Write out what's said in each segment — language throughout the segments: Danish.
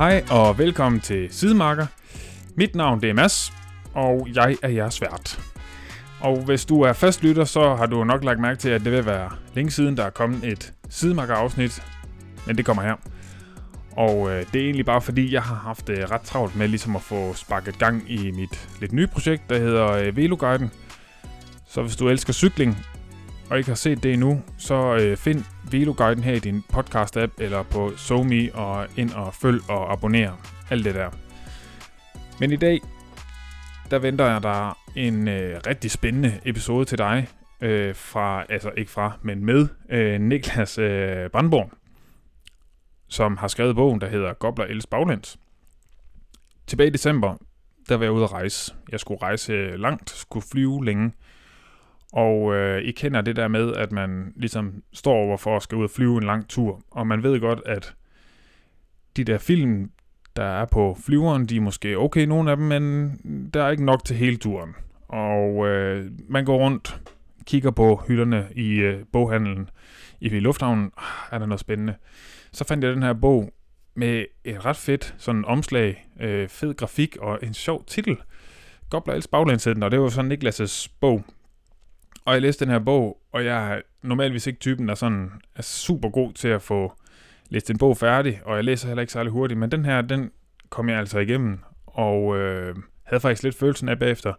Hej og velkommen til Sidemarker. Mit navn det er Mads, og jeg er jeres vært. Og hvis du er fastlytter, så har du nok lagt mærke til, at det vil være længe siden, der er kommet et Sidemarker-afsnit. Men det kommer her. Og øh, det er egentlig bare fordi, jeg har haft øh, ret travlt med ligesom at få sparket gang i mit lidt nye projekt, der hedder øh, Veloguiden. Så hvis du elsker cykling, og ikke har set det endnu, så øh, find Veloguiden her i din podcast-app eller på SoMe og ind og følg og abonner. Alt det der. Men i dag, der venter jeg der en øh, rigtig spændende episode til dig. Øh, fra, altså ikke fra, men med øh, Niklas øh, Brandborg, som har skrevet bogen, der hedder Gobler Els Baglands. Tilbage i december, der var jeg ude at rejse. Jeg skulle rejse øh, langt, skulle flyve længe. Og øh, I kender det der med, at man ligesom står over for at skal ud og flyve en lang tur. Og man ved godt, at de der film, der er på flyveren, de er måske okay, nogle af dem, men der er ikke nok til hele turen. Og øh, man går rundt, kigger på hylderne i øh, boghandlen i lufthavnen. Ah, er der noget spændende? Så fandt jeg den her bog med et ret fedt sådan omslag, øh, fed grafik og en sjov titel. Gobler els baglænsæden, og det var sådan Niklas' bog. Og jeg læste den her bog, og jeg er normalvis ikke typen, der sådan er super god til at få læst en bog færdig, og jeg læser heller ikke særlig hurtigt, men den her, den kom jeg altså igennem, og øh, havde faktisk lidt følelsen af bagefter,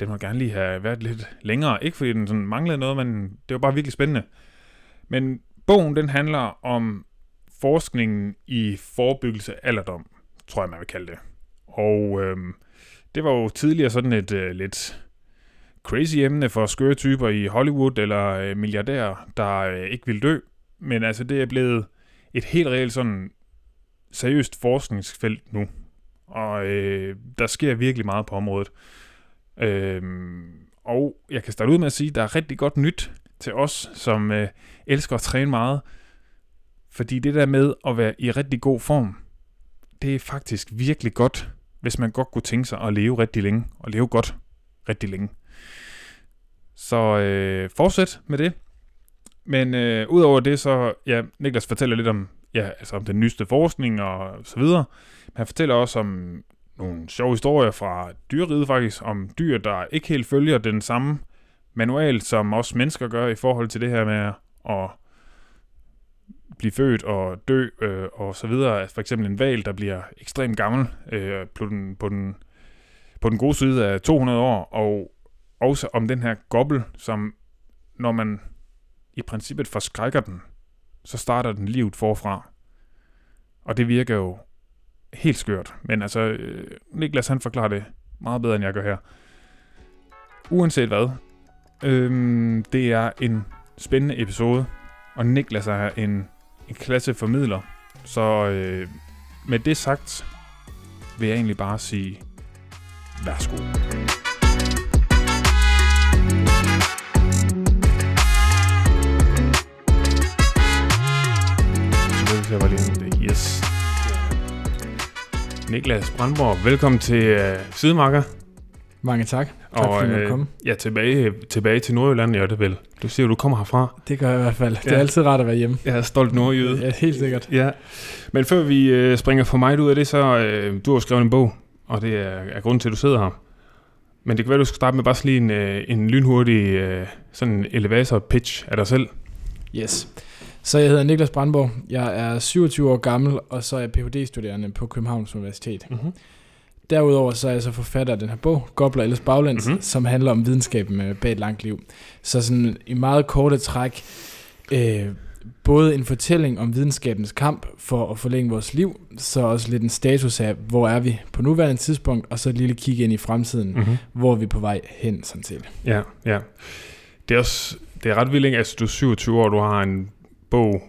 den må gerne lige have været lidt længere, ikke fordi den sådan manglede noget, men det var bare virkelig spændende. Men bogen, den handler om forskningen i forebyggelse af alderdom, tror jeg, man vil kalde det. Og øh, det var jo tidligere sådan et øh, lidt crazy emne for skøre typer i Hollywood eller øh, milliardærer, der øh, ikke vil dø. Men altså, det er blevet et helt reelt sådan seriøst forskningsfelt nu. Og øh, der sker virkelig meget på området. Øh, og jeg kan starte ud med at sige, at der er rigtig godt nyt til os, som øh, elsker at træne meget. Fordi det der med at være i rigtig god form, det er faktisk virkelig godt, hvis man godt kunne tænke sig at leve rigtig længe, og leve godt rigtig længe. Så øh, fortsæt med det. Men øh, udover det, så, ja, Niklas fortæller lidt om, ja, altså om den nyeste forskning og så videre. Men han fortæller også om nogle sjove historier fra dyreriget faktisk, om dyr, der ikke helt følger den samme manual, som os mennesker gør i forhold til det her med at blive født og dø øh, og så videre. For eksempel en val, der bliver ekstremt gammel øh, på, den, på, den, på den gode side af 200 år, og også om den her gobbel, som når man i princippet forskrækker den, så starter den livet forfra. Og det virker jo helt skørt. Men altså, øh, Niklas han forklarer det meget bedre, end jeg gør her. Uanset hvad, øh, det er en spændende episode, og Niklas er en, en klasse formidler. Så øh, med det sagt, vil jeg egentlig bare sige, værsgo. Så var lige det. Yes. Niklas Brandborg, velkommen til uh, Sidemarker. Mange tak. Tak og, fordi du øh, komme. Ja, tilbage, tilbage til Nordjylland, ja det vel. Du siger, du kommer herfra. Det gør jeg i hvert fald. Det Ja. er altid rart at være hjemme. Jeg er stolt nordjyde. Ja, helt sikkert. Ja. Men før vi uh, springer for mig ud af det, så uh, du har skrevet en bog, og det er, er grunden til, at du sidder her. Men det kan være, du skal starte med bare lige en, uh, en lynhurtig uh, sådan elevator pitch af dig selv. Yes. Så jeg hedder Niklas Brandborg. Jeg er 27 år gammel, og så er jeg Ph.D.-studerende på Københavns Universitet. Mm-hmm. Derudover så er jeg så forfatter af den her bog, Gobler ellers baglæns, Mhm. mm-hmm. som handler om videnskaben øh, bag et langt liv. Så sådan i meget korte træk, øh, både en fortælling om videnskabens kamp for at forlænge vores liv, så også lidt en status af, hvor er vi på nuværende tidspunkt, og så et lille kig ind i fremtiden, mm. Mm-hmm. hvor er vi på vej hen sådan set. Ja, ja. Det er også det er ret vildt, ikke? Altså, du er 27 år, du har en bog,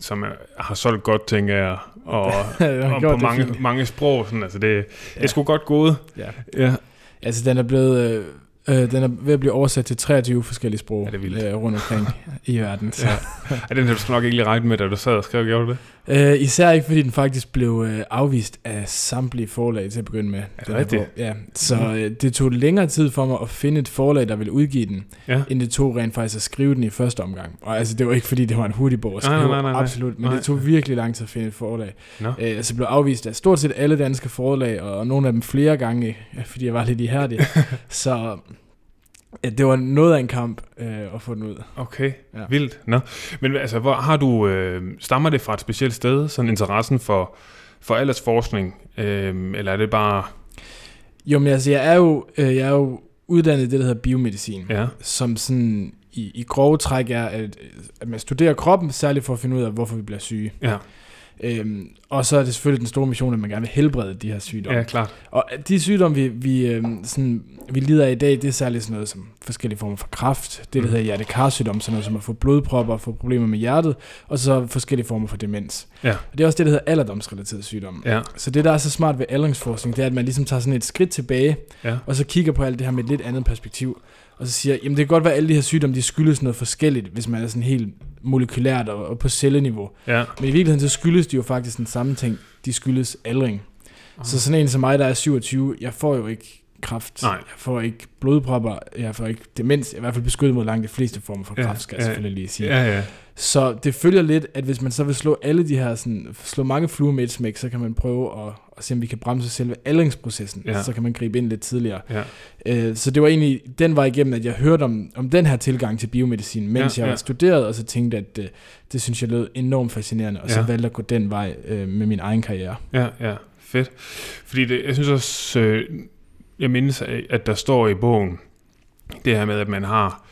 som har solgt godt, tænker jeg, og, har og på det mange, fint. mange sprog. Sådan, altså det, det Ja. er sgu godt gået. Ja. Ja. Altså, den er blevet... Øh, øh, den er ved at blive oversat til 23 forskellige sprog Ja, det er vildt. øh, rundt omkring i verden. Så. Ja. Ja, den har du nok ikke lige regnet med, da du sad og skrev, gjorde du det? Uh, især ikke, fordi den faktisk blev uh, afvist af samtlige forlag til at begynde med. Er det rigtigt? Ja, så Mhm. uh, det tog længere tid for mig at finde et forlag, der ville udgive den, Ja. end det tog rent faktisk at skrive den i første omgang. Og altså, det var ikke, fordi det var en hurtig bog at Nej, skrive, nej, nej, nej. absolut, men Nej. det tog virkelig lang tid at finde et forlag. Nå. Uh, altså, blev afvist af stort set alle danske forlag, og nogle af dem flere gange, fordi jeg var lidt ihærdig. så ja, det var noget af en kamp uh, at få den ud. Okay, ja. vildt. Nå. Men altså, hvor har du, øh, stammer det fra et specielt sted, sådan interessen for, for aldersforskning, øh, eller er det bare, Jo, men altså, jeg er jo, øh, jeg er jo uddannet i det, der hedder biomedicin. ja, som sådan i, i grove træk er, at, at man studerer kroppen, særligt for at finde ud af, hvorfor vi bliver syge. ja, Øhm, og så er det selvfølgelig den store mission, at man gerne vil helbrede de her sygdomme. ja, klart. Og de sygdomme, vi, vi, øhm, sådan, vi lider af i dag, det er særligt sådan noget som forskellige former for kræft, det der Mm. hedder hjertekarsygdom, sådan noget som at få blodpropper, få problemer med hjertet, og så forskellige former for demens. Ja. Og det er også det, der hedder alderdomsrelaterede sygdomme. Ja, Så det, der er så smart ved aldringsforskning, det er, at man ligesom tager sådan et skridt tilbage, ja, og så kigger på alt det her med et lidt andet perspektiv, og så siger, jamen det kan godt være, at alle de her sygdomme, de skyldes noget forskelligt, hvis man er sådan helt molekylært og, og på celleniveau. ja. Men i virkeligheden, så skyldes de jo faktisk den samme ting. De skyldes aldring. Så sådan en som mig, der er 27, jeg får jo ikke kræft. Nej. Jeg får ikke blodpropper. Jeg får ikke demens. Jeg er i hvert fald beskyttet mod langt de fleste former for Ja, kræft, skal jeg ja, selvfølgelig lige sige. Ja, ja. Så det følger lidt, at hvis man så vil slå alle de her, sådan, slå mange fluer med et smæk, så kan man prøve at, at se, om vi kan bremse selve aldringsprocessen. Ja. Så kan man gribe ind lidt tidligere. ja. Øh, Så det var egentlig den vej igennem, at jeg hørte om, om den her tilgang til biomedicin, mens Ja, jeg ja. var studeret, og så tænkte, at det, det synes jeg lød enormt fascinerende, og så Ja. valgte jeg at gå den vej øh, med min egen karriere. Ja, ja, fedt. Fordi det, jeg synes også, øh, jeg mindes, at der står i bogen, det her med, at man har,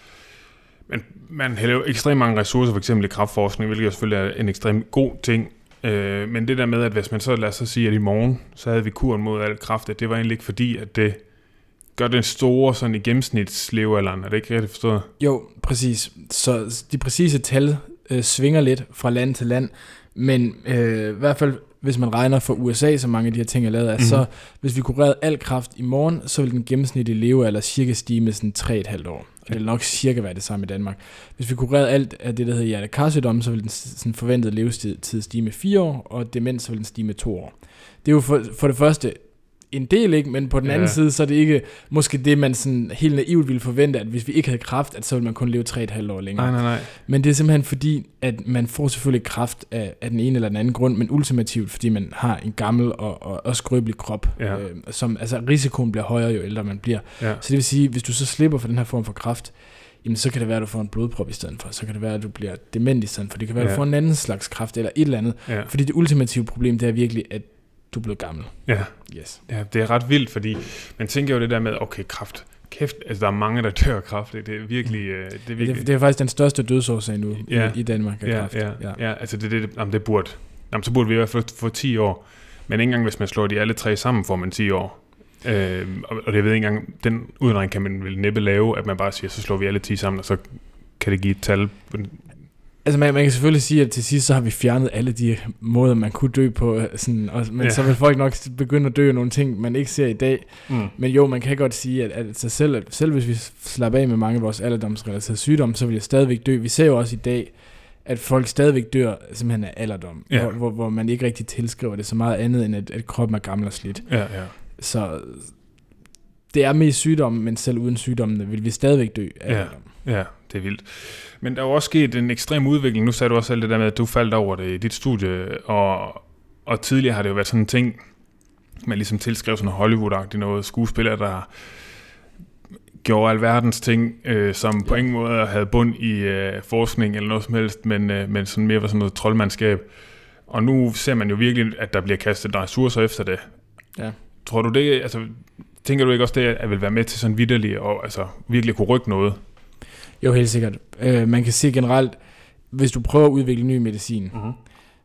man, hælder jo ekstremt mange ressourcer, for eksempel i kraftforskning, hvilket jo selvfølgelig er en ekstremt god ting. Øh, men det der med, at hvis man så, lad os sige, at i morgen, så havde vi kuren mod al kraft, at det var egentlig ikke fordi, at det gør den store sådan i gennemsnitslevealderen. Er det ikke rigtigt forstået? Jo, præcis. Så de præcise tal øh, svinger lidt fra land til land, men øh, i hvert fald, hvis man regner for USA, så mange af de her ting er lavet af, mm. så hvis vi kunne redde al kraft i morgen, så vil den gennemsnitlige levealder cirka stige med sådan 3,5 år. Og det vil nok cirka være det samme i Danmark. Hvis vi kunne redde alt af det, der hedder hjertekarsygdom, så vil den sådan forventede levetid tid stige med 4 år, og demens så vil den stige med 2 år. Det er jo for, for det første en del, ikke? men på den anden Ja. side, så er det ikke måske det, man sådan helt naivt ville forvente, at hvis vi ikke havde kraft, at så ville man kun leve 3,5 år længere. Nej, nej, nej. Men det er simpelthen fordi, at man får selvfølgelig kraft af, af den ene eller den anden grund, men ultimativt, fordi man har en gammel og, og, og skrøbelig krop, Ja. øh, som, altså risikoen bliver højere, jo ældre man bliver. Ja. Så det vil sige, hvis du så slipper for den her form for kraft, jamen så kan det være, at du får en blodprop i stedet for, så kan det være, at du bliver dement i stedet for, det kan være, at Ja. du får en anden slags kraft, eller et eller andet. Ja. Fordi det ultimative problem, det er virkelig, at du blevet gammel. ja. Yes. Ja, det er ret vildt, fordi man tænker jo det der med, okay, kraft, kæft, altså der er mange, der dør af kraft, ikke? det er virkelig, øh, det er virkelig, Det, det er faktisk den største dødsårsag nu Ja. i, i Danmark af ja, kræft. ja, ja, ja, altså det, det, jamen, det burde, jamen, så burde vi i hvert fald få 10 år, men ikke engang hvis man slår de alle tre sammen, får man 10 år. Øh, og, og det ved jeg ikke engang, den udregning kan man vel næppe lave, at man bare siger, så slår vi alle 10 sammen, og så kan det give et tal. Altså man, man kan selvfølgelig sige, at til sidst så har vi fjernet alle de måder, man kunne dø på, øh, sådan, og, men Ja. så vil folk nok begynde at dø af nogle ting, man ikke ser i dag. Mm. Men jo, man kan godt sige, at, at så selv, selv hvis vi slapper af med mange af vores alderdomsrelaterede sygdomme, så vil jeg stadigvæk dø. Vi ser jo også i dag, at folk stadigvæk dør simpelthen af alderdom, Ja. hvor, hvor, hvor man ikke rigtig tilskriver det så meget andet, end at, at kroppen er gammel og slidt. Ja, ja. Så det er mest sygdommen, men selv uden sygdommene vil vi stadigvæk dø af Ja. alderdom. Ja, det er vildt. Men der er jo også sket en ekstrem udvikling. Nu sagde du også selv det der med, at du faldt over det i dit studie, og, og tidligere har det jo været sådan en ting, man ligesom tilskrev sådan Hollywood-agtigt noget skuespillere, der gjorde alverdens ting, øh, som på Ja. ingen måde havde bund i øh, forskning eller noget som helst, men, øh, men sådan mere var sådan noget troldmandskab. Og nu ser man jo virkelig, at der bliver kastet ressourcer efter det. Ja. Tror du det, altså, tænker du ikke også det, at vil være med til sådan vidderligt og altså, virkelig kunne rykke noget? Jo, helt sikkert. Øh, man kan se generelt, hvis du prøver at udvikle ny medicin, Mm-hmm.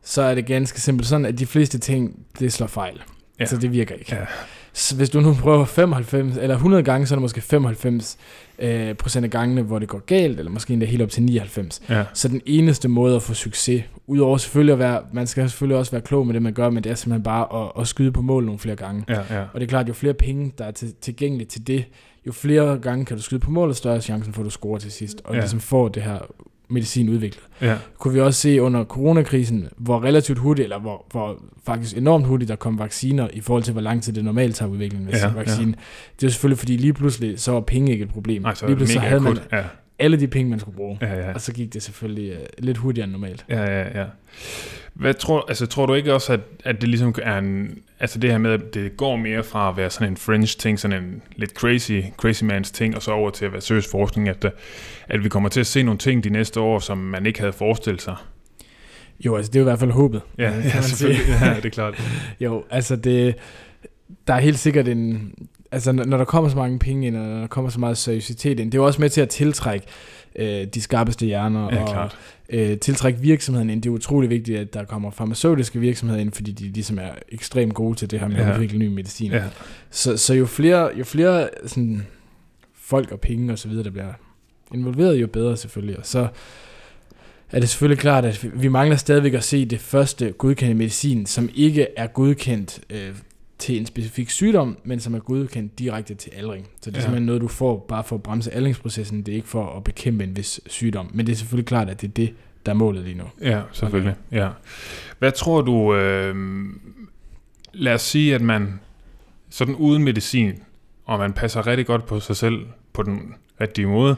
så er det ganske simpelt sådan, at de fleste ting, det slår fejl. Ja. Så det virker ikke. Ja. Så hvis du nu prøver 95 eller 100 gange, så er det måske 95 øh, procent af gangene, hvor det går galt, eller måske endda helt op til 99. Ja. Så den eneste måde at få succes, udover selvfølgelig at være, man skal selvfølgelig også være klog med det, man gør, men det er simpelthen bare at, at skyde på mål nogle flere gange. Ja, ja. Og det er klart, jo flere penge, der er til, tilgængelige til det, jo flere gange kan du skyde på mål, og større er chancen for, at du scorer til sidst, og Ja. ligesom får det her medicin udviklet. Ja. Kunne vi også se under coronakrisen, hvor relativt hurtigt, eller hvor, hvor faktisk enormt hurtigt, der kom vacciner i forhold til, hvor lang tid det normalt tager udviklingen af Ja, ja, vaccine. Ja. Det er selvfølgelig, fordi lige pludselig, så var penge ikke et problem. Nej, så lige pludselig mega havde man akut. Ja, alle de penge, man skulle bruge. ja, ja. Og så gik det selvfølgelig uh, lidt hurtigere end normalt. Ja, ja, ja. Hvad tror, altså, tror du ikke også, at, at det ligesom er en... Altså det her med, at det går mere fra at være sådan en fringe ting, sådan en lidt crazy, crazy mans ting, og så over til at være seriøs forskning, at, der- at vi kommer til at se nogle ting de næste år, som man ikke havde forestillet sig. Jo, altså det er jo i hvert fald håbet. Ja, øh, ja kan man sige. selvfølgelig. Ja, det er klart. Jo, altså det, der er helt sikkert en, altså når der kommer så mange penge ind, og når der kommer så meget seriøsitet ind, det er jo også med til at tiltrække øh, de skarpeste hjerner, Ja, og klart. øh, tiltrække virksomheden ind. Det er utrolig vigtigt, at der kommer farmaceutiske virksomheder ind, fordi de ligesom er ekstremt gode til det her med Ja. at udvikle ny medicin. Ja, Så, så jo flere, jo flere sådan, folk og penge og så videre, der bliver involveret, jo bedre selvfølgelig. Og så er det selvfølgelig klart, at vi- vi mangler stadigvæk at se det første godkendte medicin, som ikke er godkendt øh, til en specifik sygdom, men som er godkendt direkte til aldring. Så det er Ja. simpelthen noget, du får bare for at bremse aldringsprocessen. Det er ikke for at bekæmpe en vis sygdom. Men det er selvfølgelig klart, at det er det, der er målet lige nu. ja selvfølgelig. Ja. Hvad tror du... Øh, lad os sige, at man sådan uden medicin, og man passer rigtig godt på sig selv på den rigtige måde,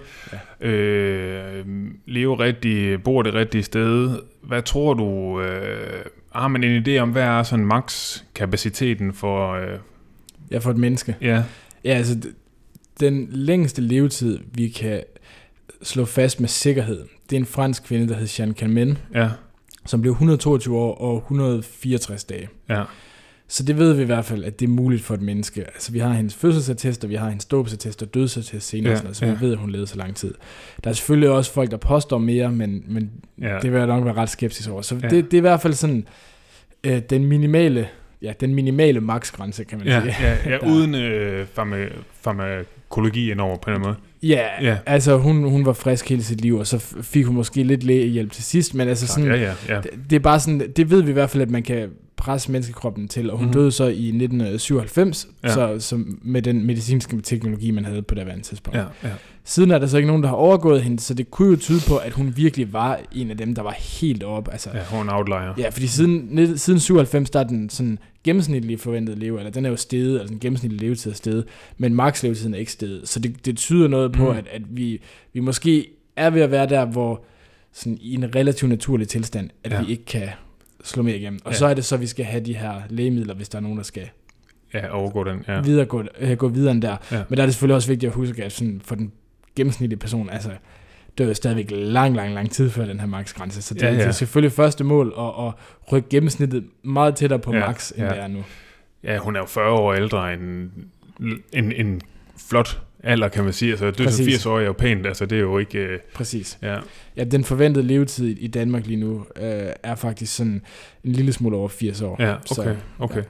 ja. øh, lever rigtigt, bor det rigtige sted. Hvad tror du... Øh, har man en idé om, hvad er sådan max kapaciteten for... Øh, Jeg får et menneske. ja, Ja, altså den længste levetid, vi kan slå fast med sikkerhed, det er en fransk kvinde, der hed Jeanne Calment, ja, som blev 122 år og 164 dage. ja, Så det ved vi i hvert fald, at det er muligt for et menneske. Altså vi har hendes fødselsattest, og vi har hendes dåbsattest og dødsattest senere, Ja, sådan så ja. vi ved, at hun levede så lang tid. Der er selvfølgelig også folk, der påstår mere, men, men ja. det vil jeg nok være ret skeptisk over. Så Ja. det, det er i hvert fald sådan øh, den minimale, ja, den minimale maksgrænse, kan man Ja, sige. ja, ja Der- uden øh, farma- farmakologi indover på en måde. Ja, Ja. altså hun, hun var frisk hele sit liv, og så fik hun måske lidt lægehjælp til sidst, men altså sådan, ja, ja, ja. det, det er bare sådan, det ved vi i hvert fald, at man kan presse menneskekroppen til, og hun mm. døde så i 1997, Ja. så, så med den medicinske teknologi, man havde på det andet tidspunkt. ja, ja. Siden er der så ikke nogen, der har overgået hende, så det kunne jo tyde på, at hun virkelig var en af dem, der var helt op. Altså, Ja, hun er outlier. Ja, fordi siden, net- siden 97, der er den sådan gennemsnitlige forventede leve, eller den er jo steget, altså den gennemsnitlige levetid er steget, men max levetiden er ikke steget. Så det, det tyder noget på, Mm. at, at vi, vi måske er ved at være der, hvor sådan i en relativt naturlig tilstand, at ja. vi ikke kan slå mere igennem. Og Ja. så er det så, at vi skal have de her lægemidler, hvis der er nogen, der skal Ja, overgå den, ja. videre, gå, øh, gå videre end der. Ja. Men der er det selvfølgelig også vigtigt at huske, at sådan for den gennemsnitlige person, altså er jo stadigvæk lang, lang, lang tid før den her maksgrænse. Så det, Ja, ja, det er selvfølgelig første mål at, at rykke gennemsnittet meget tættere på Ja, max, end ja. ja. det er nu. Ja, hun er jo 40 år ældre end en, en flot alder, kan man sige. Altså, det er Præcis. 80 år er jo pænt, altså det er jo ikke... Øh, Præcis. ja, Ja, den forventede levetid i Danmark lige nu øh, er faktisk sådan en lille smule over 80 år. ja, Så, okay, okay. ja.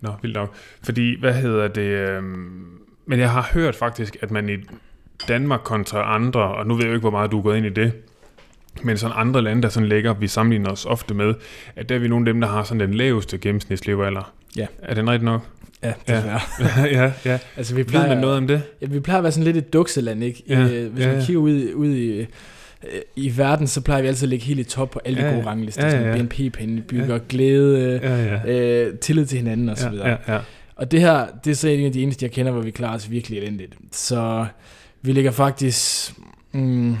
Nå, vildt nok. Fordi, hvad hedder det... øhm, men jeg har hørt faktisk, at man i Danmark kontra andre, og nu ved jeg jo ikke, hvor meget du er gået ind i det, men sådan andre lande, der sådan ligger, vi sammenligner os ofte med, at der er vi nogle af dem, der har sådan den laveste gennemsnitslevealder. Ja. Er den rigtigt nok? Ja, Ja. desværre. ja, ja. Altså, vi Ved plejer, man noget om det? Ja, vi plejer at være sådan lidt et dukseland, ikke? Ja, Øh, hvis ja, man ja. kigger ud, ud i, øh, i verden, så plejer vi altid at ligge helt i top på alle de Ja, gode ja. ranglister. Ja, ja, ja. BNP-penge, bygger glæde, Ja, ja. øh, tillid til hinanden osv. Ja, ja, ja. Og det her, det er så en af de eneste, jeg kender, hvor vi klarer os virkelig elendigt. Så vi ligger faktisk... Mm,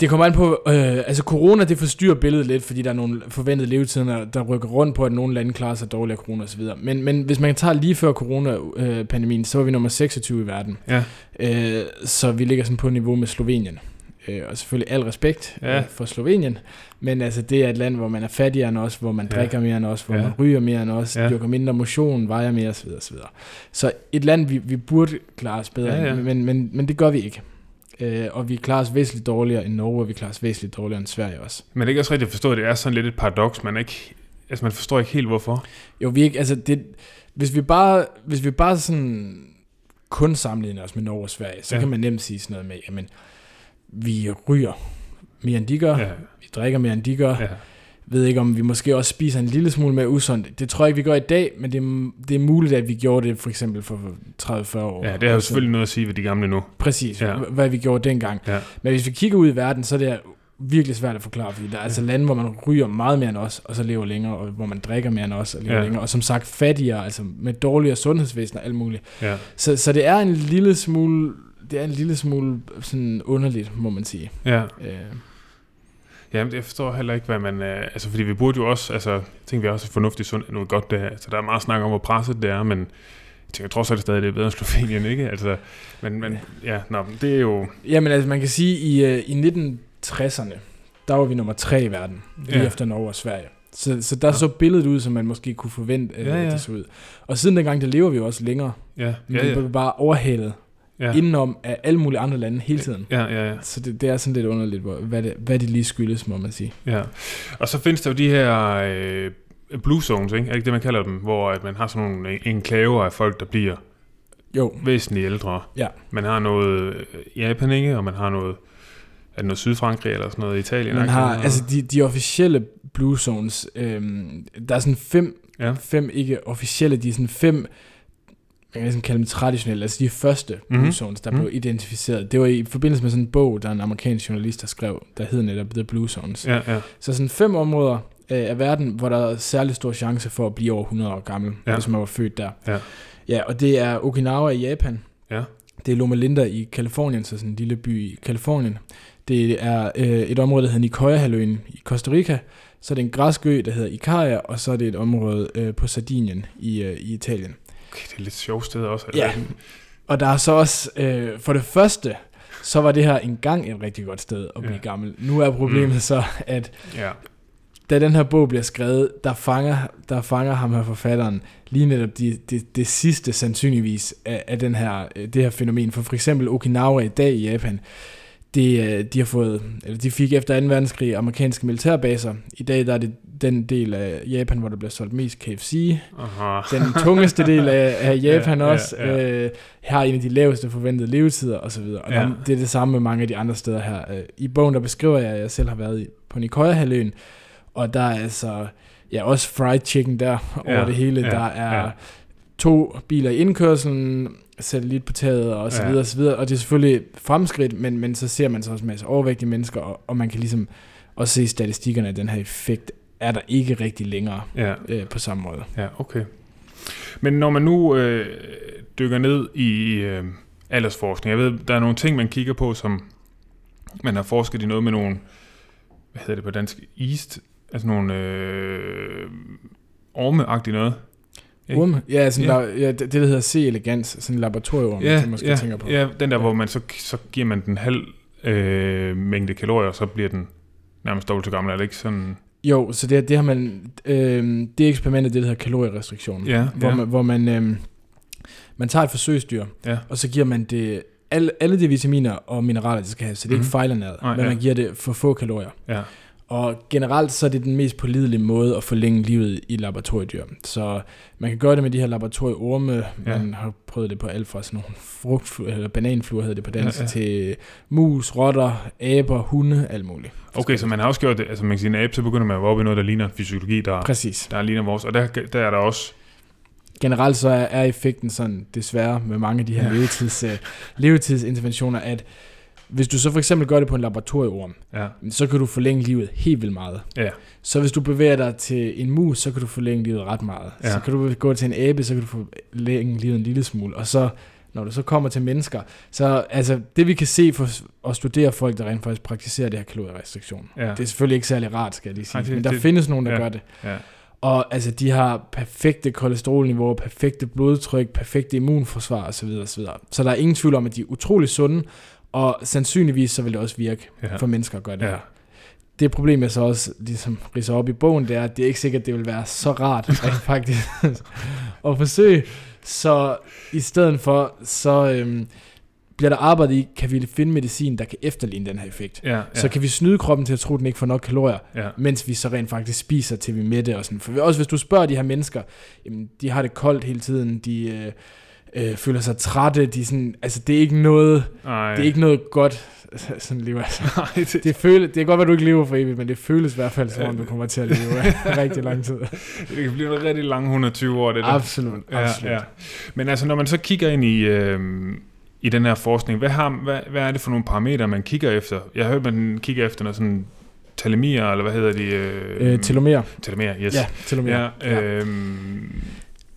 det kommer an på, øh, altså corona, det forstyrrer billedet lidt, fordi der er nogle forventede levetider, der rykker rundt på, at nogle lande klarer sig dårligere af corona osv. Men, men hvis man tager lige før corona-pandemien, så var vi nummer 26 i verden. ja. Øh, så vi ligger sådan på niveau med Slovenien. Øh, og selvfølgelig al respekt Ja. ja. for Slovenien, men altså det er et land, hvor man er fattigere end os, hvor man Ja. drikker mere end os, hvor Ja. man ryger mere end os, Ja. dyrker mindre motion, vejer mere osv. osv. Så et land, vi, vi burde klare os bedre, Ja, ja. Men, men, men det gør vi ikke. Øh, og vi klarer os væsentligt dårligere end Norge, og vi klarer os væsentligt dårligere end Sverige også. Men det er ikke også rigtigt at forstå, at det er sådan lidt et paradoks. Man, ikke, altså man forstår ikke helt, hvorfor. Jo, vi ikke, altså det, hvis vi bare, hvis vi bare sådan kun sammenligner os med Norge og Sverige, så ja. kan man nemt sige sådan noget med, jamen, vi ryger mere end de gør, Ja, vi drikker mere end de gør, ja, ved ikke, om vi måske også spiser en lille smule mere usundt. Det tror jeg ikke, vi gør i dag, men det er, det er muligt, at vi gjorde det for eksempel for 30-40 år. Ja, det har jo selvfølgelig noget at sige ved de gamle nu. Præcis, Ja. hvad vi gjorde dengang. Ja. Men hvis vi kigger ud i verden, så er det virkelig svært at forklare, fordi der er altså lande, hvor man ryger meget mere end os, og så lever længere, og hvor man drikker mere end os, og lever ja. længere, og som sagt fattigere, altså med dårligere sundhedsvæsen og alt muligt. Ja. Så, så det er en lille smule, det er en lille smule sådan underligt, må man sige. Ja. Øh, Jamen, jeg forstår heller ikke, hvad man... Øh, altså, fordi vi burde jo også... Altså, jeg tænker, vi har også fornuftigt sund noget godt det her. Altså, der er meget snak om, hvor presset det er, men jeg tænker, trods alt er det stadig det er bedre end Slovenien, ikke? Altså, men, men ja, nå, det er jo... Jamen altså, man kan sige, i, øh, i 1960'erne, der var vi nummer tre i verden, lige Ja. efter Norge og Sverige. Så, så der Ja. så billedet ud, som man måske kunne forvente, at Ja, ja, det så ud. Og siden dengang, der lever vi jo også længere. Ja, Vi ja, ja. bliver bare overhalet ja. indenom af alle mulige andre lande hele tiden. Ja, ja, ja. Så det, det er sådan lidt underligt, hvor, hvad, det, hvad det lige skyldes, må man sige. Ja, og så findes der jo de her øh, blue zones, ikke? Er det ikke det, man kalder dem? Hvor at man har sådan nogle enklaver af folk, der bliver Jo, væsentligt ældre. Ja. Man har noget øh, Japan, ikke? Og man har noget, er det noget Sydfrankrig eller sådan noget Italien? man har, Noget- altså de, de officielle Blue Zones, øhm, der er sådan fem, Ja. fem ikke officielle, de er sådan fem, man kan næsten kalde dem traditionelle, altså de første Blue Mhm. Zones, der Mhm. blev identificeret. Det var i forbindelse med sådan en bog, der er en amerikansk journalist, der skrev, der hed netop The Blue Zones. Ja, ja, Så sådan fem områder øh, af verden, hvor der er særlig stor chance for at blive over 100 år gammel, ja. hvis man var født der. Ja. ja, og det er Okinawa i Japan. Ja. Det er Loma Linda i Kalifornien, så sådan en lille by i Kalifornien. Det er øh, et område, der hedder Nicoya-halvøen i Costa Rica. Så er det en græsk ø, der hedder Ikaria, og så er det et område øh, på Sardinien i, øh, i Italien. Okay, det er lidt sjovt sted også. Ja. Og der er så også, øh, for det første, så var det her engang et rigtig godt sted at blive Ja. gammel. Nu er problemet Mm. så, at Ja, da den her bog bliver skrevet, der fanger, der fanger ham her forfatteren lige netop det, det, det sidste sandsynligvis af, af den her, øh, det her fænomen. For for eksempel Okinawa i dag i Japan, det, øh, de, har fået, eller de fik efter 2. verdenskrig amerikanske militærbaser. I dag der er det den del af Japan, hvor der bliver solgt mest KFC. aha. Den tungeste del af, af Japan Ja, ja, ja, også. ja. Øh, har en af de laveste forventede levetider osv. Og Ja. ja. det er det samme med mange af de andre steder her. Øh, I bogen der beskriver jeg, at jeg selv har været i, på Nicoya-halvøen, og der er altså ja, også fried chicken der over Ja, det hele. ja, der er ja. To biler i indkørselen, satellit på taget og så Ja. videre og så videre. Og det er selvfølgelig fremskridt, men, men så ser man så også en masse overvægtige mennesker, og, og man kan ligesom også se statistikkerne, at den her effekt er der ikke rigtig længere Ja, øh, på samme måde. ja, okay. Men når man nu øh, dykker ned i øh, aldersforskning, jeg ved, der er nogle ting, man kigger på, som man har forsket i noget med nogle, hvad hedder det på dansk, East, altså nogle øh, ormeagtige noget. Ikke? Orme? Ja, sådan Ja. Der, ja, det, der hedder C-elegans, sådan en laboratorieorm, Ja, som man skal ja, tænke på. ja, den der, Ja. hvor man så, så giver man den halv øh, mængde kalorier, og så bliver den nærmest dobbelt så gammel, er det ikke sådan? Jo, så det, det har man, øh, det eksperiment er det, der hedder kalorierestriktion, Ja, hvor, ja. man, hvor man, øh, man tager et forsøgsdyr, Ja, og så giver man det alle, alle de vitaminer og mineraler, det skal have, så det er Mhm. ikke fejlernæret, Nej, men ja. man giver det for få kalorier. ja, Og generelt så er det den mest pålidelige måde at forlænge livet i laboratoriedyr. Så man kan gøre det med de her laboratorieorme. Ja. Man har prøvet det på alt fra sådan nogle frugt, eller bananfluer hedder det på dansk, Ja, ja, til mus, rotter, aber, hunde, alt muligt. Okay, så man har også gjort det, altså man kan sige, en abe, så begynder man at være oppe i noget, der ligner fysiologi, der, Præcis. der ligner vores, og der, der er der også, Generelt så er, er effekten sådan, desværre med mange af de her ja. levetids, uh, levetidsinterventioner, at hvis du så for eksempel gør det på en laboratorieorm, ja, så kan du forlænge livet helt vildt meget. ja, Så hvis du bevæger dig til en mus, så kan du forlænge livet ret meget. Ja. Så kan du gå til en abe, så kan du forlænge livet en lille smule. Og så, når du så kommer til mennesker, så altså, det vi kan se for at studere folk, der rent faktisk praktiserer det her kalorierestriktion, ja, det er selvfølgelig ikke særlig rart, skal jeg lige sige. Ej, det- men der det- findes nogen, der ja. gør det. ja, Og altså, de har perfekte kolesterolniveauer, perfekte blodtryk, perfekte immunforsvar osv. osv. Så der er ingen tvivl om, at de er utrolig sunde, og sandsynligvis så vil det også virke ja, for mennesker at gøre det ja. Det problem, jeg så også ligesom ridser op i bogen, det er, at det er ikke sikkert, at det vil være så rart rent faktisk at forsøge. Så i stedet for, så øhm, bliver der arbejdet i, kan vi finde medicin, der kan efterligne den her effekt. ja, ja, Så kan vi snyde kroppen til at tro, at den ikke får nok kalorier, ja, mens vi så rent faktisk spiser, til vi er mætte og sådan. For også hvis du spørger de her mennesker, jamen, de har det koldt hele tiden, de, øh, øh, føler sig trætte. De sådan, altså, det er ikke noget, Nej. det er ikke noget godt sådan liv. Altså. Nej, det, Det, føles, det kan godt være, du ikke lever for evigt, men det føles i hvert fald, som om du kommer til at leve rigtig lang tid. det kan blive en rigtig lang 120 år, det der. Absolut, absolut. Ja, ja. Men altså, når man så kigger ind i, øh, i den her forskning, hvad, har, hvad, hvad er det for nogle parametre, man kigger efter? Jeg har hørt, man kigger efter noget sådan telemier, eller hvad hedder de? Øh, Øh, telomer. Telomerer, yes. Ja, telomer. Ja, Ja. øh,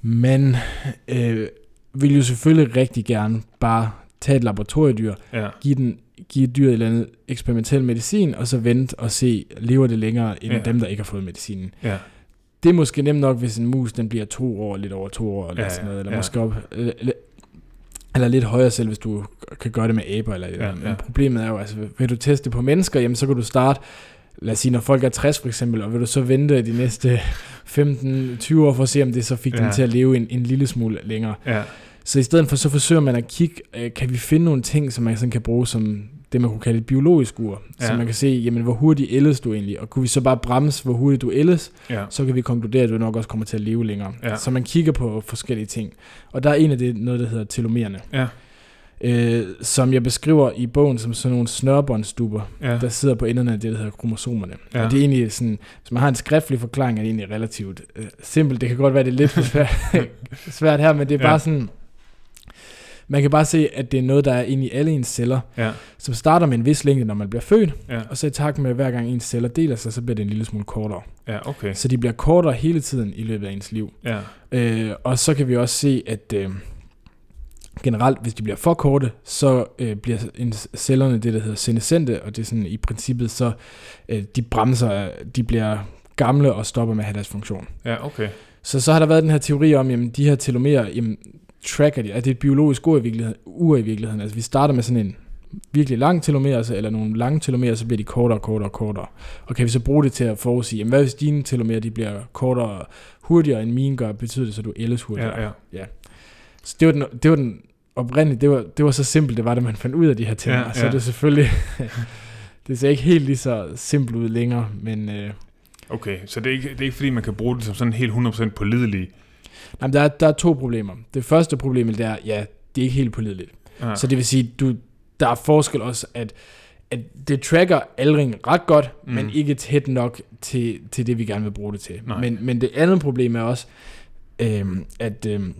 Man øh, vil jo selvfølgelig rigtig gerne bare tage et laboratoriedyr, ja, give, den, give et dyr et eller andet eksperimentel medicin, og så vente og se, lever det længere end Ja. dem, der ikke har fået medicinen. ja, Det er måske nemt nok, hvis en mus den bliver to år, lidt over to år, eller Ja, sådan noget, eller ja. måske op, eller, eller lidt højere selv, hvis du kan gøre det med aber, eller, Ja, ja. Men problemet er jo, altså, vil du teste på mennesker, jamen så kan du starte, lad os sige, når folk er 60 for eksempel, og vil du så vente de næste 15-20 år for at se, om det så fik ja. Dem til at leve en, en lille smule længere. ja, Så i stedet for, så forsøger man at kigge, øh, kan vi finde nogle ting, som man sådan kan bruge som det, man kunne kalde et biologisk ur. Ja. Så man kan se, jamen, hvor hurtigt ældes du egentlig, og kunne vi så bare bremse, hvor hurtigt du ældes, ja, så kan vi konkludere, at du nok også kommer til at leve længere. Ja. Så man kigger på forskellige ting. Og der er en af det, noget, der hedder telomererne, ja, øh, som jeg beskriver i bogen som sådan nogle snørbåndsduber, ja, der sidder på enderne af det, der hedder kromosomerne. Ja. Og det er egentlig sådan, hvis man har en skriftlig forklaring, er det egentlig relativt øh, simpelt. Det kan godt være, det er lidt svært, svært her, men det er Ja. bare sådan, man kan bare se, at det er noget, der er inde i alle ens celler, ja, som starter med en vis længde, når man bliver født, ja, og så i takt med, at hver gang ens celler deler sig, så bliver det en lille smule kortere. ja, okay, Så de bliver kortere hele tiden i løbet af ens liv. ja, Øh, og så kan vi også se, at øh, generelt, hvis de bliver for korte, så øh, bliver cellerne det, der hedder senescente, og det er sådan i princippet, så øh, de bremser, de bliver gamle og stopper med at have deres funktion. ja, okay, Så så har der været den her teori om, jamen de her telomerer, jamen tracker de, at det er et biologisk ur i virkeligheden, ur i virkeligheden. Altså vi starter med sådan en virkelig lang telomer, altså, eller nogle lange telomerer, så bliver de kortere og kortere og kortere. Og kan vi så bruge det til at forudsige, jamen hvad hvis dine telomerer, de bliver kortere hurtigere end mine gør, betyder det så, at du ældes hurtigere? ja, ja, Så det var den, det var den oprindelige, det var, det var så simpelt, det var det, man fandt ud af de her ting. Ja, Ja, Så ja. er det selvfølgelig, det ser ikke helt lige så simpelt ud længere, men øh, okay, så det er, ikke, det er ikke fordi, man kan bruge det som sådan helt 100% pålidelig. jamen, der, er, der er to problemer. Det første problem, det er, ja, det er ikke helt pålideligt. Ja. Så det vil sige, du, der er forskel også, at, at det tracker aldring ret godt, Mm. men ikke tæt nok til, til det, vi gerne vil bruge det til. Nej. Men, men det andet problem er også, øhm, at øhm,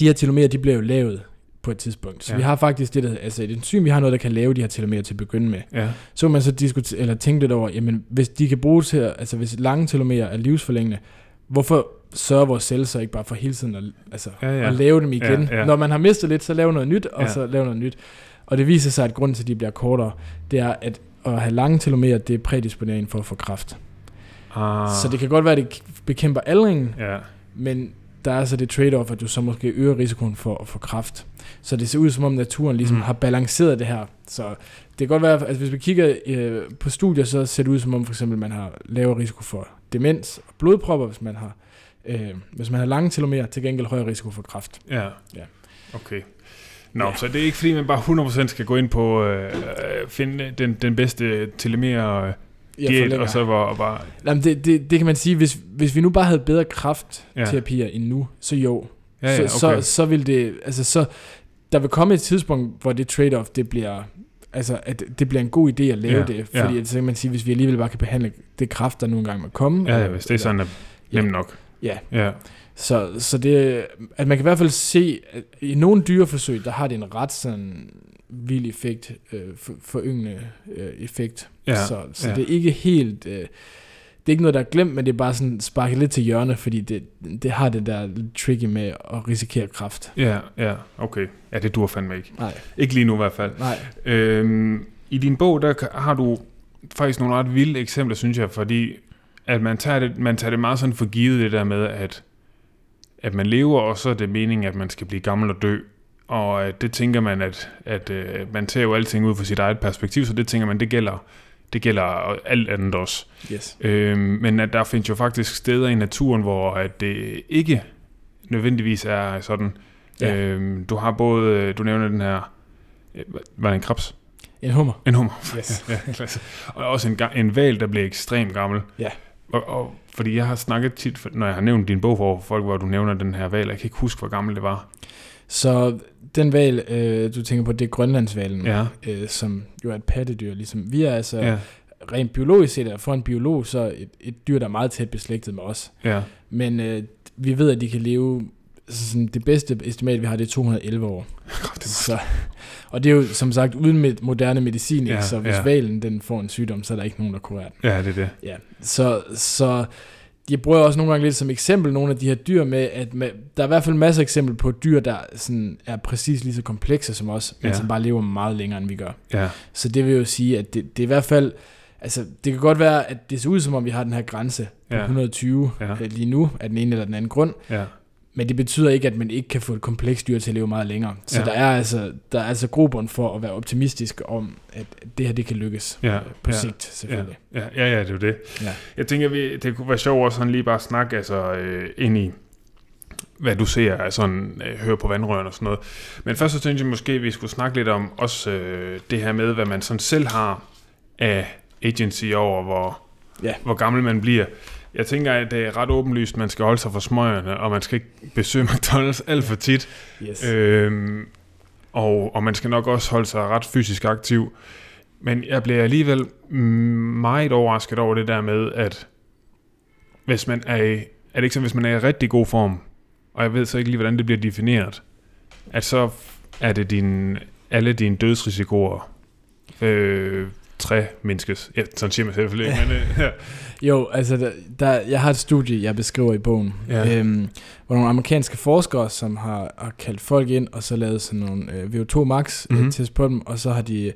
de her telomerer, de bliver jo lavet på et tidspunkt. Så Ja. vi har faktisk det, der, altså et enzym, vi har noget, der kan lave de her telomerer til at begynde med. ja, Så man så diskutere, eller tænke lidt over, jamen hvis de kan bruges til, altså hvis lange telomerer er livsforlængende, hvorfor sørger vores celler så ikke bare for hele tiden at, altså, Ja, ja. at lave dem igen? Ja, ja. Når man har mistet lidt, så lave noget nyt, og Ja. så lave noget nyt. Og det viser sig, at grunden til, at de bliver kortere, det er, at at have lange telomerer, det er prædisponering for at få kræft. ah, Så det kan godt være, at det bekæmper aldringen, ja, men der er så det trade-off, at du så måske øger risikoen for at få kræft. Så det ser ud som om naturen ligesom Mm. har balanceret det her. Så det kan godt være, at altså hvis vi kigger øh, på studier, så ser det ud som om for eksempel man har lavere risiko for demens og blodpropper, hvis man har øh, hvis man har lange telomerer, til gengæld højere risiko for kræft. ja, Ja. okay. Nå, Ja. så det er ikke fordi, man bare 100% skal gå ind på øh, øh, finde den, den bedste telemer Jeg diæt, og så var, bare... Jamen, det, det, det kan man sige, hvis, hvis vi nu bare havde bedre Ja. kraftterapier end nu, så jo. Ja, ja, så, okay. så, så vil det, altså så, der vil komme et tidspunkt, hvor det trade-off, det bliver, altså at det bliver en god idé at lave Ja, det, ja. fordi så kan man sige, hvis vi alligevel bare kan behandle det kraft, der nogle gange må komme. Ja, ja, hvis det er sådan, Ja. nemt nok. Ja. Ja, Så, så det, at man kan i hvert fald se, at i nogle dyreforsøg, der har det en ret sådan vild effekt, øh, for, foryngende øh, effekt. Ja, så så ja. det er ikke helt, øh, det er ikke noget, der er glemt, men det er bare sådan sparket lidt til hjørne, fordi det, det har det der lidt tricky med at risikere kraft. ja, ja, okay. Ja, det dur fandme ikke. Nej, Ikke lige nu i hvert fald. nej. Øhm, I din bog, der har du faktisk nogle ret vilde eksempler, synes jeg, fordi at man tager det, man tager det meget sådan for givet, det der med, at, at man lever, og så er det meningen, at man skal blive gammel og dø. Og øh, det tænker man, at, at øh, man tager jo alting ud fra sit eget perspektiv, så det tænker man, det gælder, det gælder alt andet også. Yes. Øhm, men at der findes jo faktisk steder i naturen, hvor at det ikke nødvendigvis er sådan. Ja. Øhm, du har både, øh, du nævner den her, øh, var det en krebs? En hummer. En hummer. Yes. ja, klasse. Og også en, en val, der bliver ekstremt gammel. Ja. Og, og, fordi jeg har snakket tit, når jeg har nævnt din bog for folk, hvor du nævner den her val, jeg kan ikke huske, hvor gammel det var. Så den val, øh, du tænker på, det er grønlandsvalen, Ja. øh, som jo er et pattedyr, ligesom vi er. Altså, Ja. rent biologisk set, for en biolog, så et, et dyr, der er meget tæt beslægtet med os. Ja. Men øh, vi ved, at de kan leve, altså sådan, det bedste estimat, vi har, det er 211 år. Så, og det er jo som sagt uden med moderne medicin, Ja, så hvis ja. valen den får en sygdom, så er der ikke nogen, der kurerer den. Ja, det er det. Ja, så, så jeg bruger også nogle gange lidt som eksempel nogle af de her dyr med, at med, der er i hvert fald masser af eksempler på dyr, der sådan er præcis lige så komplekse som os, men Ja. som bare lever meget længere, end vi gør. Ja. Så det vil jo sige, at det, det er i hvert fald, altså det kan godt være, at det ser ud som om, vi har den her grænse på Ja. 120 Ja. ja. lige nu, af den ene eller den anden grund, Ja. Men det betyder ikke, at man ikke kan få et komplekst dyr til at leve meget længere. Så Ja. ja. der er altså, der er altså grobund for at være optimistisk om, at det her det kan lykkes Ja. på ja. sigt selvfølgelig. Ja, ja, ja, det er jo det. Ja. Jeg tænker, vi, det kunne være sjovt også sådan lige bare snakke altså, øh, ind i, hvad du ser, altså sådan, øh, høre på vandrørene og sådan noget. Men først så tænkte jeg måske, at vi skulle snakke lidt om også øh, det her med, hvad man sådan selv har af agency over, hvor, Ja. hvor gammel man bliver. Jeg tænker, at det er ret åbenlyst, at man skal holde sig for smøgerne, og man skal ikke besøge McDonald's alt for tit. Yes. Øhm, og, og man skal nok også holde sig ret fysisk aktiv. Men jeg bliver alligevel meget overrasket over det der med, at hvis man er i, er det ikke så, hvis man er i rigtig god form, og jeg ved så ikke lige, hvordan det bliver defineret, at så er det din, alle dine dødsrisikoer øh, tre menneskes. Ja, sådan siger man selvfølgelig ikke, men øh, ja. Jo, altså, der, der, jeg har et studie, jeg beskriver i bogen, Ja. øhm, hvor nogle amerikanske forskere, som har, har kaldt folk ind, og så lavet sådan nogle øh, VO2 max Mhm. mm-hmm. test på dem, og så har de